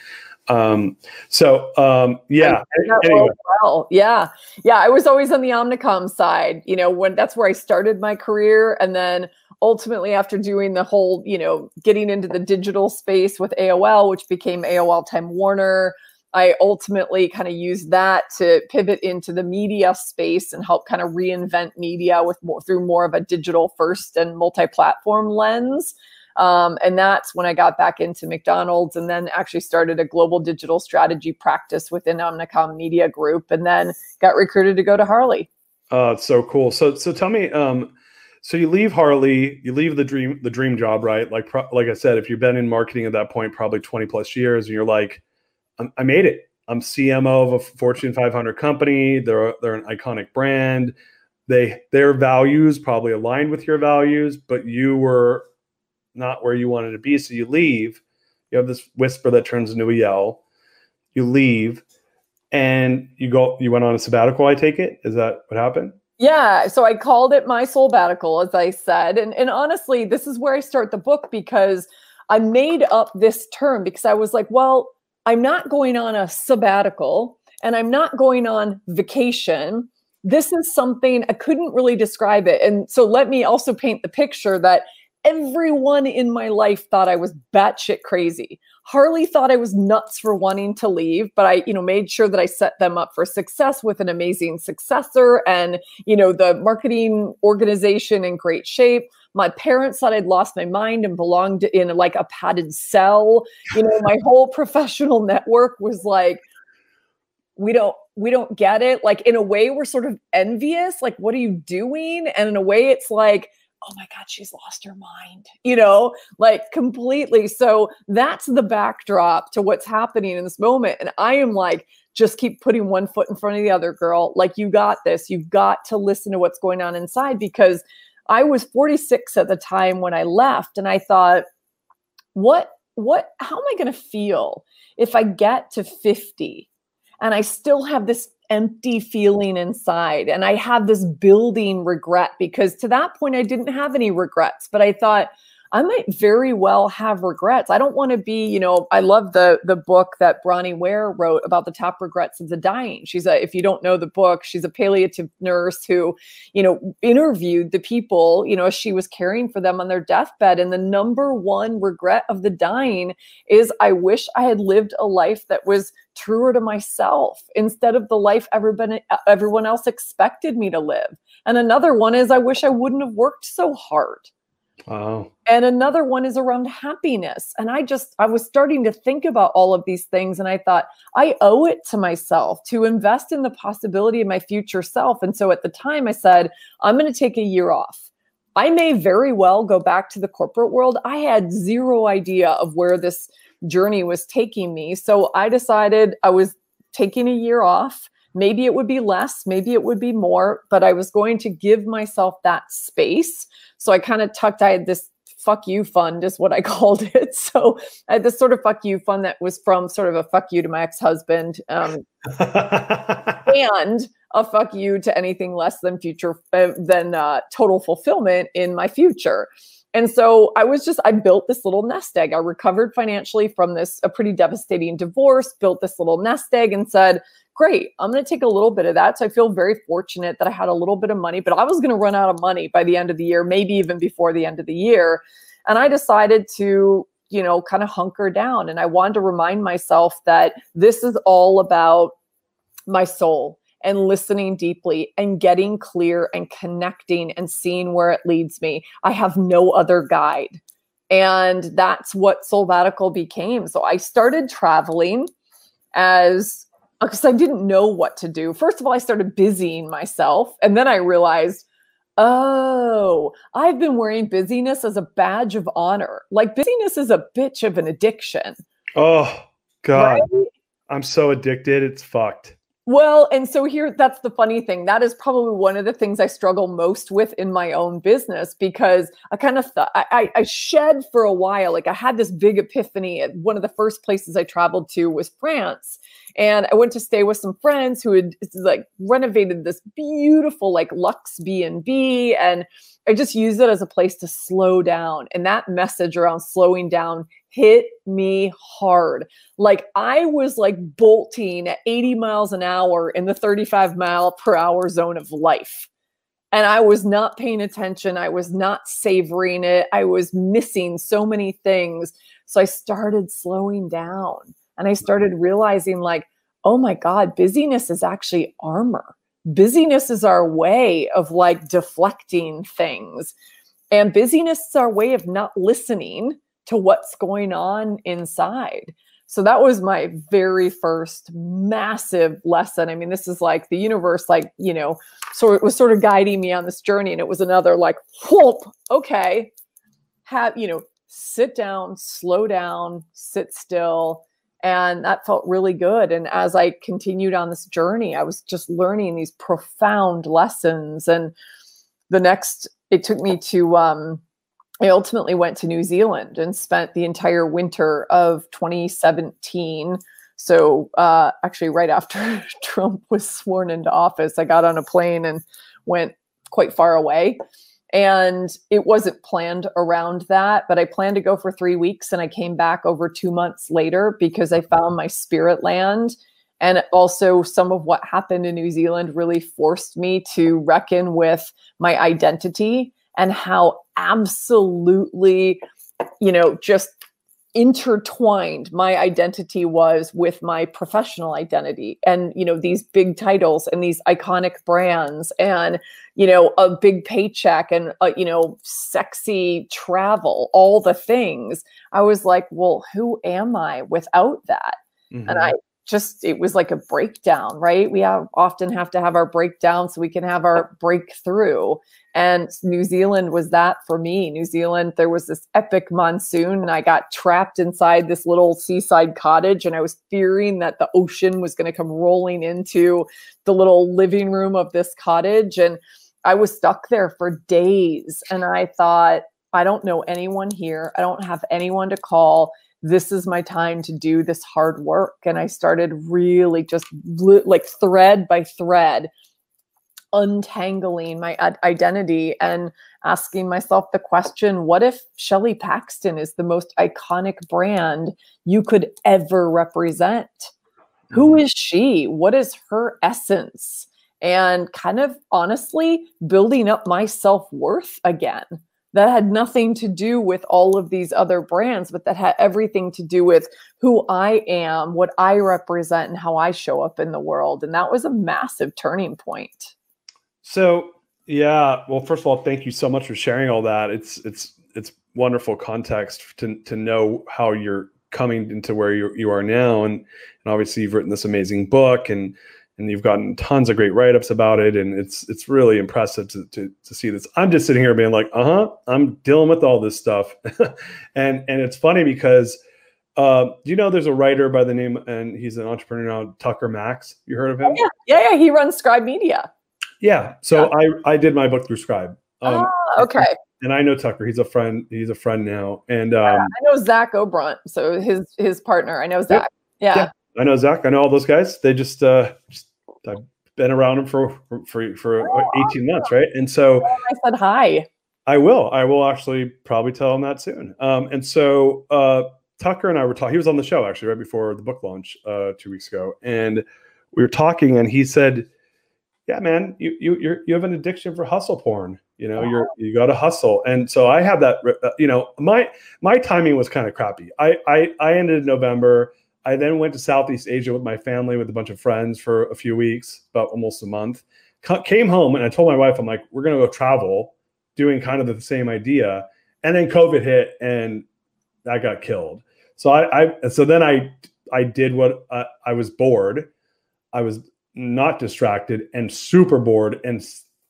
Um, so um, yeah. Anyway. Well, yeah, yeah. I was always on the Omnicom side. You know, when that's where I started my career, and then ultimately after doing the whole, you know, getting into the digital space with AOL, which became AOL Time Warner. I ultimately kind of used that to pivot into the media space and help kind of reinvent media with more through more of a digital first and multi-platform lens. Um, and that's when I got back into McDonald's and then actually started a global digital strategy practice within Omnicom Media Group and then got recruited to go to Harley. Oh, it's so cool. So, so tell me, um, so you leave Harley, you leave the dream, the dream job, right? Like, pro- like I said, if you've been in marketing at that point, probably 20 plus years and you're like, I made it. I'm CMO of a Fortune 500 company. They're, they're an iconic brand. They, their values probably aligned with your values, but you were not where you wanted to be. So you leave. You have this whisper that turns into a yell. You leave, and you go. You went on a Soulbbatical. I take it. Is that what happened? Yeah. So I called it my sabbatical, as I said, and and honestly, this is where I start the book because I made up this term because I was like, well, I'm not going on a sabbatical, and I'm not going on vacation this is something I couldn't really describe it. And so let me also paint the picture that everyone in my life thought I was batshit crazy. Harley thought I was nuts for wanting to leave, but I, you know, made sure that I set them up for success with an amazing successor and, you know, the marketing organization in great shape. My parents thought I'd lost my mind and belonged in like a padded cell. You know, my whole *laughs* professional network was like, we don't we don't get it. Like in a way, we're sort of envious. Like, what are you doing? And in a way, it's like, oh my God, she's lost her mind, you know, like completely. So that's the backdrop to what's happening in this moment. And I am like, just keep putting one foot in front of the other girl. Like, you got this. You've got to listen to what's going on inside because I was 46 at the time when I left. And I thought, what, what, how am I going to feel if I get to 50 and I still have this empty feeling inside. And I have this building regret because to that point, I didn't have any regrets, but I thought, I might very well have regrets. I don't want to be, you know, I love the the book that Bronnie Ware wrote about the top regrets of the dying. She's a, if you don't know the book, she's a palliative nurse who, you know, interviewed the people, you know, she was caring for them on their deathbed. And the number one regret of the dying is I wish I had lived a life that was truer to myself instead of the life everyone everyone else expected me to live. And another one is I wish I wouldn't have worked so hard And another one is around happiness. And I just, I was starting to think about all of these things. And I thought, I owe it to myself to invest in the possibility of my future self. And so at the time, I said, I'm going to take a year off. I may very well go back to the corporate world. I had zero idea of where this journey was taking me. So I decided I was taking a year off. Maybe it would be less, maybe it would be more, but I was going to give myself that space so I kind of tucked, I had this fuck you fund is what I *laughs* called it. So I had this sort of fuck you fund that was from sort of a fuck you to my ex-husband um, *laughs* and a fuck you to anything less than future uh, than uh, total fulfillment in my future. And so I was just, I built this little nest egg. I recovered financially from this, a pretty devastating divorce, built this little nest egg and said, great, I'm going to take a little bit of that. So I feel very fortunate that I had a little bit of money, but I was going to run out of money by the end of the year, maybe even before the end of the year. And I decided to, you know, kind of hunker down. And I wanted to remind myself that this is all about my soul and listening deeply and getting clear and connecting and seeing where it leads me. I have no other guide. And that's what Soulbbatical became. So I started traveling as because I didn't know what to do. First of all, I started busying myself. And then I realized, oh, I've been wearing busyness as a badge of honor. Like busyness is a bitch of an addiction. Oh, God. Right? I'm so addicted. It's fucked. Well, and so here, that's the funny thing. That is probably one of the things I struggle most with in my own business because I kind of thought I, I shed for a while. Like I had this big epiphany. At one of the first places I traveled to was France, and I went to stay with some friends who had like renovated this beautiful like Lux B and B, and I just used it as a place to slow down. And that message around slowing down hit me hard. Like I was like bolting at 80 miles an hour in the 35 mile per hour zone of life. And I was not paying attention. I was not savoring it. I was missing so many things. So I started slowing down and I started realizing, like, oh my God, busyness is actually armor. Busyness is our way of like deflecting things. And busyness is our way of not listening to what's going on inside. So that was my very first massive lesson. I mean, this is like the universe, like, you know, so it was sort of guiding me on this journey. And it was another like, whoop, okay, have, you know, sit down, slow down, sit still. And that felt really good. And as I continued on this journey, I was just learning these profound lessons. And the next, it took me to, um, I ultimately went to New Zealand and spent the entire winter of 2017. So, uh, actually, right after *laughs* Trump was sworn into office, I got on a plane and went quite far away. And it wasn't planned around that, but I planned to go for three weeks and I came back over two months later because I found my spirit land. And also, some of what happened in New Zealand really forced me to reckon with my identity and how absolutely, you know, just intertwined my identity was with my professional identity and you know these big titles and these iconic brands and you know a big paycheck and uh, you know sexy travel all the things i was like well who am i without that mm-hmm. and i just it was like a breakdown right? We have often have to have our breakdown so we can have our breakthrough. And new zealand was that for me. New zealand there was this epic monsoon and i got trapped inside this little seaside cottage and i was fearing that the ocean was going to come rolling into the little living room of this cottage. And i was stuck there for days and i thought i don't know anyone here. I don't have anyone to call this is my time to do this hard work. And I started really just like thread by thread untangling my identity and asking myself the question what if Shelley Paxton is the most iconic brand you could ever represent? Who mm-hmm. she? What is her essence? And kind of honestly building up my self worth again that had nothing to do with all of these other brands, but that had everything to do with who I am, what I represent, and how I show up in the world. And that was a massive turning point. So, yeah, well, first of all, thank you so much for sharing all that. It's it's it's wonderful context to to know how you're coming into where you you are now, and and obviously you've written this amazing book and and you've gotten tons of great write-ups about it and it's it's really impressive to, to, to see this i'm just sitting here being like uh-huh i'm dealing with all this stuff *laughs* and and it's funny because uh, you know there's a writer by the name and he's an entrepreneur now tucker max you heard of him yeah yeah, yeah he runs scribe media yeah so yeah. i i did my book through scribe um, ah, okay and I know Tucker. He's a friend. He's a friend now. And um, yeah, I know Zach Obront. So his his partner. I know Zach. Yeah. yeah. I know Zach. I know all those guys. They just uh, just I've been around him for for for oh, 18 months, right? And so I said hi. I will. I will actually probably tell him that soon. Um, and so uh, Tucker and I were talking. He was on the show actually right before the book launch uh, two weeks ago, and we were talking, and he said, "Yeah, man, you you you you have an addiction for hustle porn. You know, you're you got to hustle." And so I have that. Uh, you know, my my timing was kind of crappy. I I I ended in November. I then went to Southeast Asia with my family with a bunch of friends for a few weeks, about almost a month. came home and I told my wife, I'm like, we're going to go travel, doing kind of the same idea. And then COVID hit and I got killed. So I, I so then I I did what I, I was bored. I was not distracted and super bored and,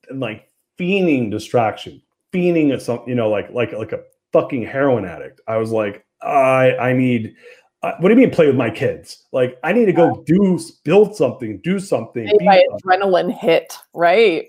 and like fiending distraction, fiending at some, you know, like like like a fucking heroin addict. I was like, I I need uh, what do you mean play with my kids? Like I need to go do build something, do something. My adrenaline hit, right?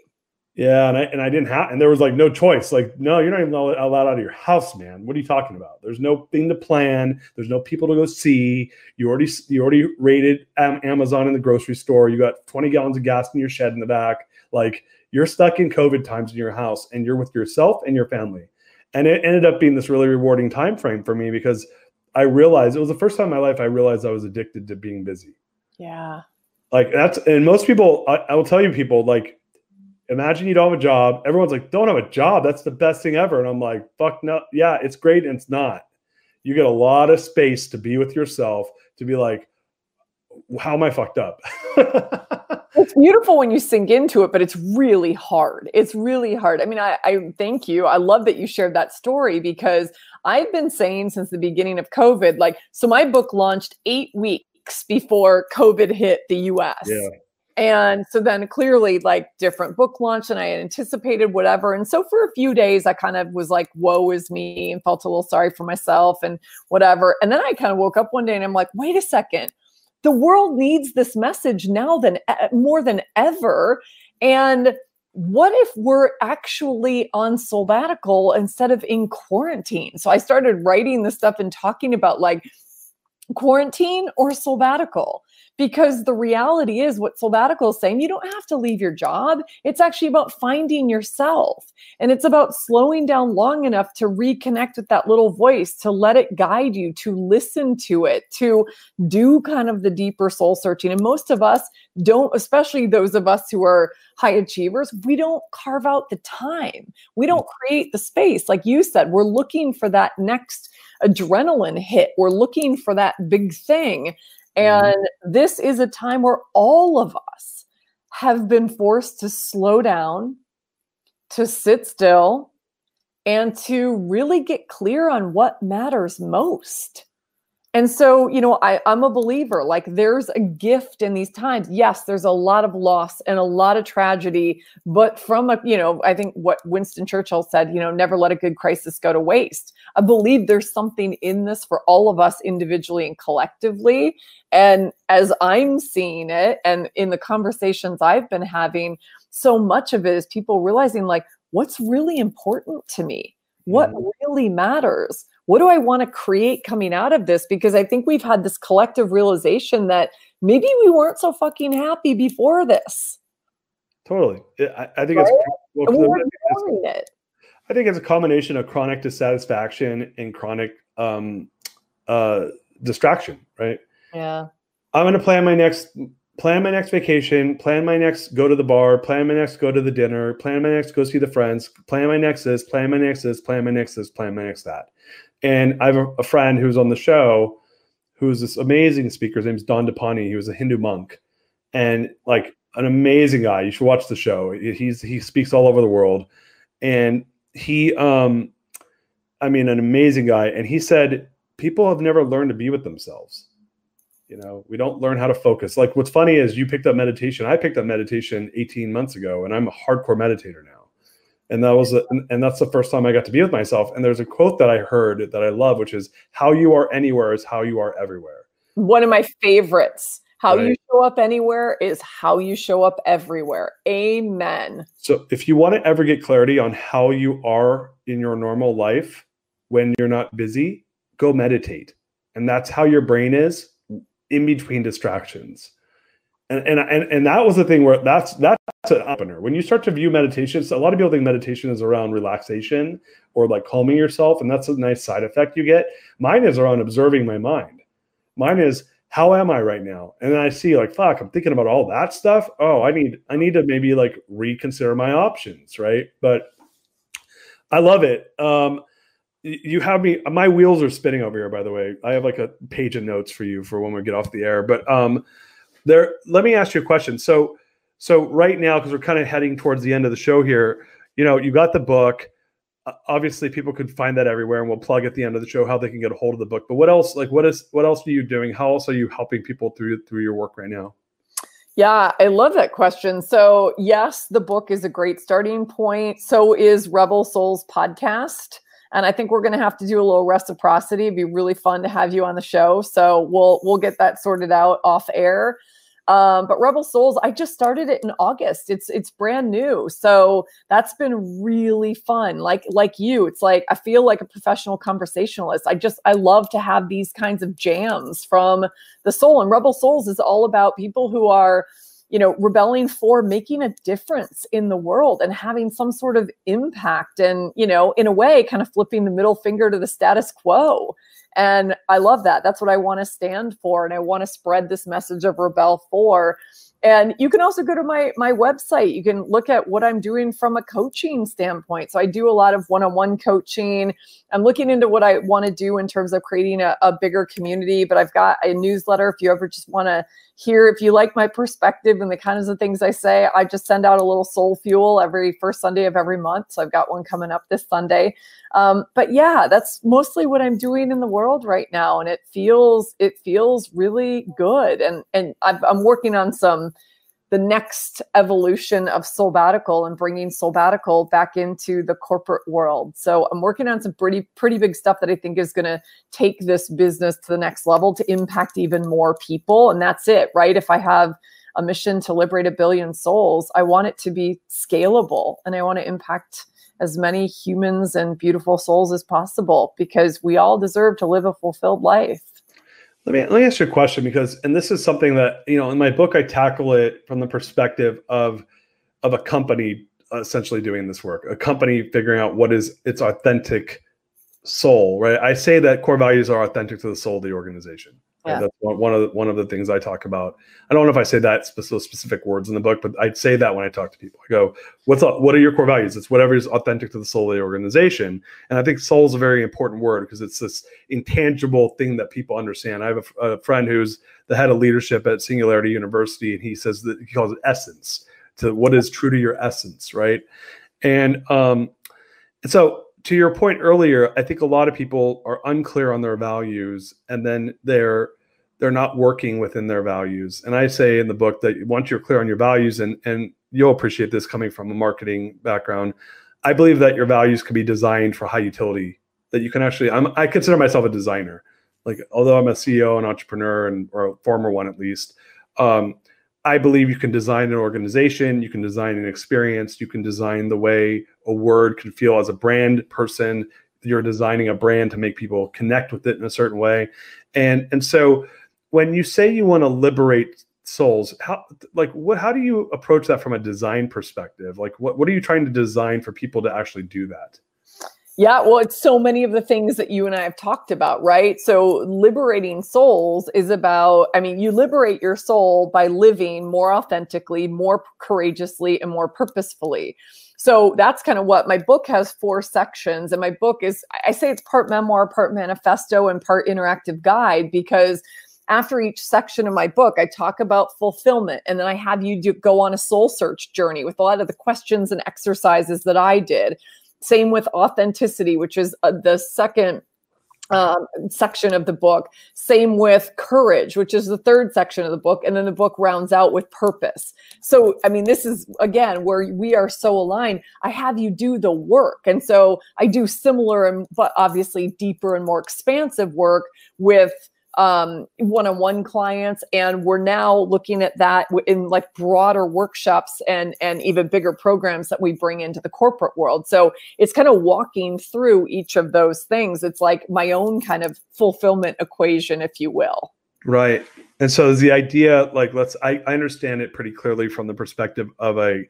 Yeah, and I and I didn't have, and there was like no choice. Like, no, you're not even allowed out of your house, man. What are you talking about? There's no thing to plan. There's no people to go see. You already you already rated Amazon in the grocery store. You got 20 gallons of gas in your shed in the back. Like you're stuck in COVID times in your house, and you're with yourself and your family. And it ended up being this really rewarding time frame for me because I realized it was the first time in my life I realized I was addicted to being busy. Yeah. Like that's and most people I, I will tell you people like imagine you don't have a job. Everyone's like, don't have a job. That's the best thing ever. And I'm like, fuck no. Yeah, it's great and it's not. You get a lot of space to be with yourself, to be like, how am I fucked up? *laughs* it's beautiful when you sink into it, but it's really hard. It's really hard. I mean, I, I thank you. I love that you shared that story because I've been saying since the beginning of COVID, like, so my book launched eight weeks before COVID hit the US. Yeah. And so then clearly, like, different book launch, and I had anticipated whatever. And so for a few days, I kind of was like, woe is me, and felt a little sorry for myself and whatever. And then I kind of woke up one day and I'm like, wait a second. The world needs this message now than more than ever. And what if we're actually on sabbatical instead of in quarantine? So I started writing this stuff and talking about like quarantine or sabbatical. Because the reality is what sabbatical is saying you don't have to leave your job. It's actually about finding yourself and it's about slowing down long enough to reconnect with that little voice to let it guide you to listen to it to do kind of the deeper soul searching. And most of us don't especially those of us who are high achievers we don't carve out the time. We don't create the space. Like you said we're looking for that next adrenaline hit. We're looking for that big thing. And mm-hmm. this is a time where all of us have been forced to slow down, to sit still, and to really get clear on what matters most. And so, you know, I, I'm a believer, like there's a gift in these times. Yes, there's a lot of loss and a lot of tragedy, but from a, you know, I think what Winston Churchill said, you know, never let a good crisis go to waste. I believe there's something in this for all of us individually and collectively. And as I'm seeing it, and in the conversations I've been having, so much of it is people realizing, like, what's really important to me? What mm. really matters? What do I want to create coming out of this? Because I think we've had this collective realization that maybe we weren't so fucking happy before this. Totally. I, I think right? it's, well, we it's it. I think it's a combination of chronic dissatisfaction and chronic um, uh, distraction, right? Yeah. I'm going to plan my next plan my next vacation, plan my next go to the bar, plan my next go to the dinner, plan my next go see the friends, plan my next this, plan my next this, plan my next this, plan my next that. And I have a, a friend who's on the show who's this amazing speaker. His name's Dandapani. He was a Hindu monk and like an amazing guy. You should watch the show. He's he speaks all over the world. And he um I mean an amazing guy. And he said people have never learned to be with themselves. You know, we don't learn how to focus. Like what's funny is you picked up meditation. I picked up meditation 18 months ago and I'm a hardcore meditator now and that was a, and that's the first time i got to be with myself. And there's a quote that i heard that i love which is how you are anywhere is how you are everywhere. One of my favorites. How right. you show up anywhere is how you show up everywhere. Amen. So if you want to ever get clarity on how you are in your normal life when you're not busy go meditate. And that's how your brain is in between distractions and, and and and that was the thing where that's that's an opener. When you start to view meditation, so a lot of people think meditation is around relaxation or like calming yourself, and that's a nice side effect you get. Mine is around observing my mind. Mine is how am I right now? And then I see like fuck, I'm thinking about all that stuff. Oh, I need I need to maybe like reconsider my options, right? But I love it. Um, you have me my wheels are spinning over here by the way i have like a page of notes for you for when we get off the air but um there, let me ask you a question. So, so right now, because we're kind of heading towards the end of the show here, you know, you got the book. Obviously, people can find that everywhere, and we'll plug at the end of the show how they can get a hold of the book. But what else? Like, what is what else are you doing? How else are you helping people through through your work right now? Yeah, I love that question. So, yes, the book is a great starting point. So is Rebel Souls podcast. And I think we're going to have to do a little reciprocity. It'd be really fun to have you on the show. So we'll we'll get that sorted out off air. Um, but Rebel Souls, I just started it in August. It's it's brand new, so that's been really fun. Like like you, it's like I feel like a professional conversationalist. I just I love to have these kinds of jams from the soul. And Rebel Souls is all about people who are you know, rebelling for making a difference in the world and having some sort of impact and, you know, in a way, kind of flipping the middle finger to the status quo. And I love that. That's what I want to stand for. And I want to spread this message of rebel for. And you can also go to my my website. You can look at what I'm doing from a coaching standpoint. So I do a lot of one-on-one coaching. I'm looking into what I want to do in terms of creating a, a bigger community, but I've got a newsletter if you ever just want to hear if you like my perspective and the kinds of things I say. I just send out a little soul fuel every first Sunday of every month. So I've got one coming up this Sunday. Um, but yeah, that's mostly what I'm doing in the world right now, and it feels it feels really good. And and i I'm working on some the next evolution of Soulbbatical and bringing Soulbbatical back into the corporate world. So I'm working on some pretty pretty big stuff that I think is going to take this business to the next level to impact even more people and that's it, right? If I have a mission to liberate a billion souls, I want it to be scalable and I want to impact as many humans and beautiful souls as possible because we all deserve to live a fulfilled life. Let me let me ask you a question because, and this is something that you know in my book I tackle it from the perspective of of a company uh, essentially doing this work, a company figuring out what is its authentic soul. Right? I say that core values are authentic to the soul of the organization. Yeah. Right? That's one, one of the, one of the things I talk about. I don't know if I say that specific, specific words in the book, but I'd say that when I talk to people. I go, "What's up? What are your core values?" It's whatever is authentic to the soul of the organization. And I think soul is a very important word because it's this intangible thing that people understand. I have a, a friend who's the head of leadership at Singularity University, and he says that he calls it essence to what is true to your essence, right? And um, and so to your point earlier, I think a lot of people are unclear on their values, and then they're they're not working within their values. And I say in the book that once you're clear on your values, and and you'll appreciate this coming from a marketing background, I believe that your values can be designed for high utility. That you can actually, I'm, I consider myself a designer. Like although I'm a CEO and entrepreneur, and or a former one at least, um, I believe you can design an organization, you can design an experience, you can design the way a word can feel as a brand person. You're designing a brand to make people connect with it in a certain way. And and so when you say you want to liberate souls, how like what how do you approach that from a design perspective? Like what, what are you trying to design for people to actually do that? Yeah, well, it's so many of the things that you and I have talked about, right? So, liberating souls is about, I mean, you liberate your soul by living more authentically, more courageously, and more purposefully. So, that's kind of what my book has four sections. And my book is, I say it's part memoir, part manifesto, and part interactive guide because after each section of my book, I talk about fulfillment and then I have you do, go on a soul search journey with a lot of the questions and exercises that I did. Same with authenticity, which is uh, the second um, section of the book. Same with courage, which is the third section of the book. And then the book rounds out with purpose. So, I mean, this is again where we are so aligned. I have you do the work. And so I do similar and, but obviously deeper and more expansive work with um, one-on-one clients and we're now looking at that in like broader workshops and and even bigger programs that we bring into the corporate world. So it's kind of walking through each of those things. It's like my own kind of fulfillment equation if you will. Right. And so the idea like let's I, I understand it pretty clearly from the perspective of a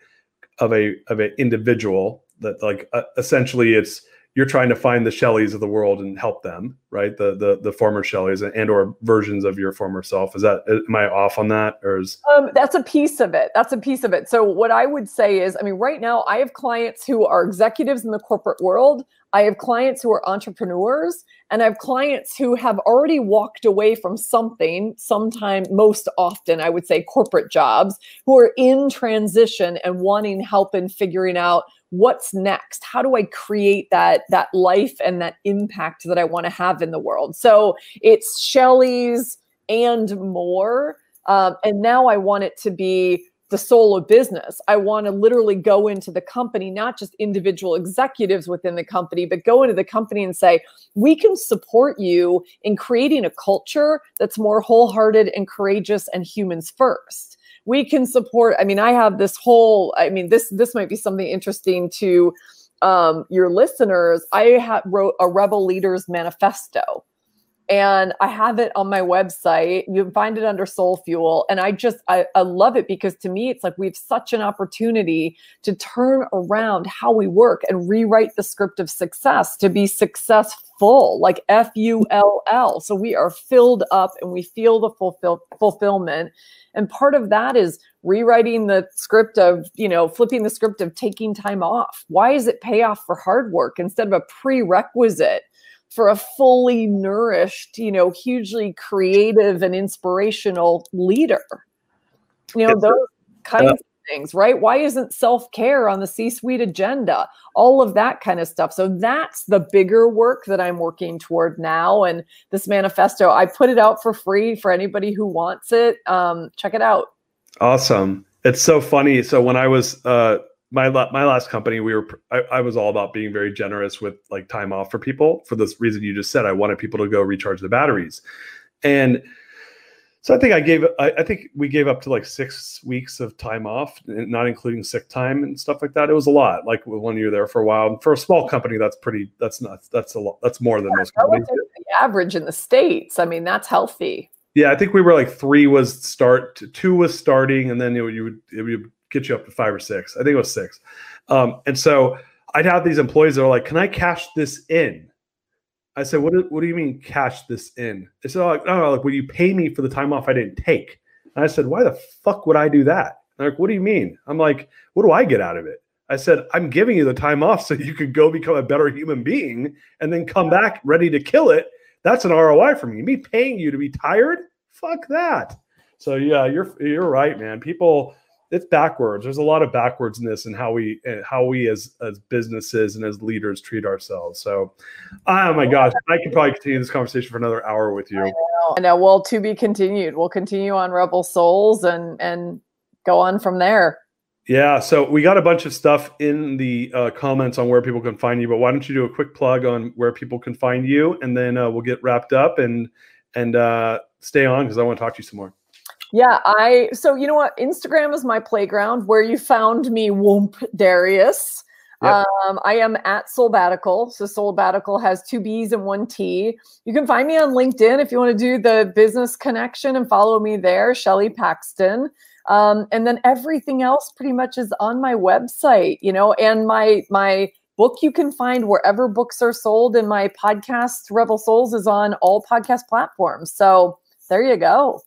of a of an individual that like uh, essentially it's you're trying to find the Shelleys of the world and help them, right? The the the former Shelleys and or versions of your former self. Is that am I off on that, or is um, that's a piece of it? That's a piece of it. So what I would say is, I mean, right now I have clients who are executives in the corporate world. I have clients who are entrepreneurs, and I have clients who have already walked away from something. Sometime, most often, I would say corporate jobs, who are in transition and wanting help in figuring out what's next how do i create that that life and that impact that i want to have in the world so it's shelley's and more um, and now i want it to be the soul of business. I want to literally go into the company not just individual executives within the company but go into the company and say we can support you in creating a culture that's more wholehearted and courageous and humans first. We can support i mean i have this whole i mean this this might be something interesting to um, your listeners. I ha- wrote a rebel leaders manifesto and I have it on my website. You can find it under Soul Fuel. And I just, I, I, love it because to me, it's like we have such an opportunity to turn around how we work and rewrite the script of success to be successful, like F U L L. So we are filled up and we feel the fulfill, fulfillment. And part of that is rewriting the script of, you know, flipping the script of taking time off. Why is it payoff for hard work instead of a prerequisite? For a fully nourished, you know, hugely creative and inspirational leader. You know, those kinds of things, right? Why isn't self care on the C suite agenda? All of that kind of stuff. So that's the bigger work that I'm working toward now. And this manifesto, I put it out for free for anybody who wants it. Um, check it out. Awesome. It's so funny. So when I was uh, my my last company we were I, I, was all about being very generous with like time off for people for this reason you just said i wanted people to go recharge the batteries and So I think I gave I, I, think we gave up to like six weeks of time off, not including sick time and stuff like that. It was a lot. Like when you're there for a while, for a small company, that's pretty. That's not. That's a lot. That's more than most companies. The average in the states. I mean, that's healthy. Yeah, I think we were like three was start, two was starting, and then would, you would it would get you up to five or six. I think it was six. Um, and so I'd have these employees that are like, "Can I cash this in?" I said, "What do, what do you mean cash this in?" They said, "Oh, like, no, like, will you pay me for the time off I didn't take?" And I said, "Why the fuck would I do that?" They're like, "What do you mean?" I'm like, "What do I get out of it?" I said, "I'm giving you the time off so you could go become a better human being and then come back ready to kill it. That's an ROI for me. Me paying you to be tired, fuck that." So yeah, you're you're right, man. People it's backwards. There's a lot of backwardsness in how we how we as as businesses and as leaders treat ourselves. So, oh my gosh, I could probably continue this conversation for another hour with you. I know. I know. Well, to be continued. We'll continue on Rebel Souls and and go on from there. Yeah, so we got a bunch of stuff in the uh, comments on where people can find you, but why don't you do a quick plug on where people can find you, and then uh, we'll get wrapped up and and uh, stay on because I want to talk to you some more. Yeah, I so you know what? Instagram is my playground where you found me, Whoomp Darius. Yep. Um, I am at Soulbbatical. So Soulbbatical has two B's and one T. You can find me on LinkedIn if you want to do the business connection and follow me there, Shelley Paxton. Um, and then everything else pretty much is on my website, you know, and my my book you can find wherever books are sold, and my podcast Rebel Souls is on all podcast platforms. So there you go.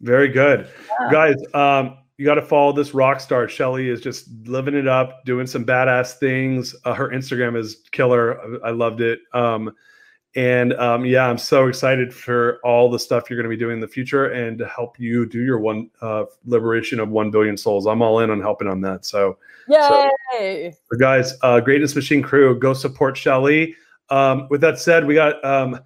Very good. Yeah. Guys, um, you got to follow this rock star. Shelley is just living it up, doing some badass things. Uh, her Instagram is killer. I, I loved it. Um, and um, yeah, I'm so excited for all the stuff you're going to be doing in the future and to help you do your one uh, liberation of 1 billion souls. I'm all in on helping on that. So, yay. So, guys, uh, Greatness Machine crew, go support Shelley. Um, with that said, we got um,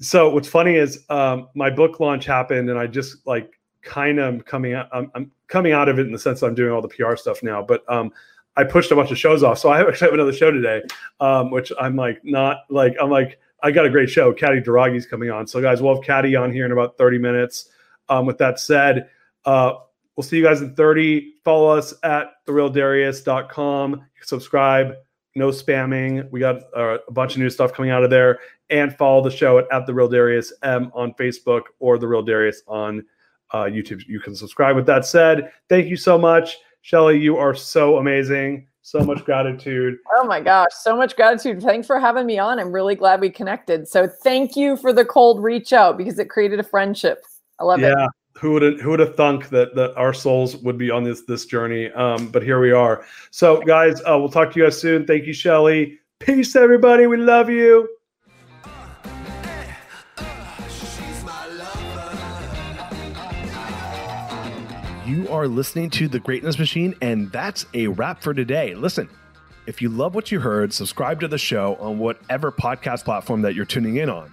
so what's funny is um, my book launch happened and i just like kind of coming out I'm, I'm, coming out of it in the sense i'm doing all the pr stuff now but um, i pushed a bunch of shows off. So i actually *laughs* have another show today um, which i'm like not like i'm like i got a great show Caddy Daragi's coming on. So guys we'll have Caddy on here in about 30 minutes. Um, with that said uh, we'll see you guys in 30 follow us at therealdarius.com subscribe no spamming. We got uh, a bunch of new stuff coming out of there. And follow the show at, at the Real Darius M on Facebook or the Real Darius on uh, YouTube. You can subscribe. With that said, thank you so much, Shelley. You are so amazing. So much gratitude. Oh my gosh, so much gratitude. Thanks for having me on. I'm really glad we connected. So thank you for the cold reach out because it created a friendship. I love yeah. it. Who would who would have thunk that that our souls would be on this this journey? Um but here we are. So guys uh, we'll talk to you guys soon. Thank you shelley. Peace everybody. We love you. You are listening to The Greatness Machine, and that's a wrap for today. Listen, if you love what you heard, subscribe to the show on whatever podcast platform that you're tuning in on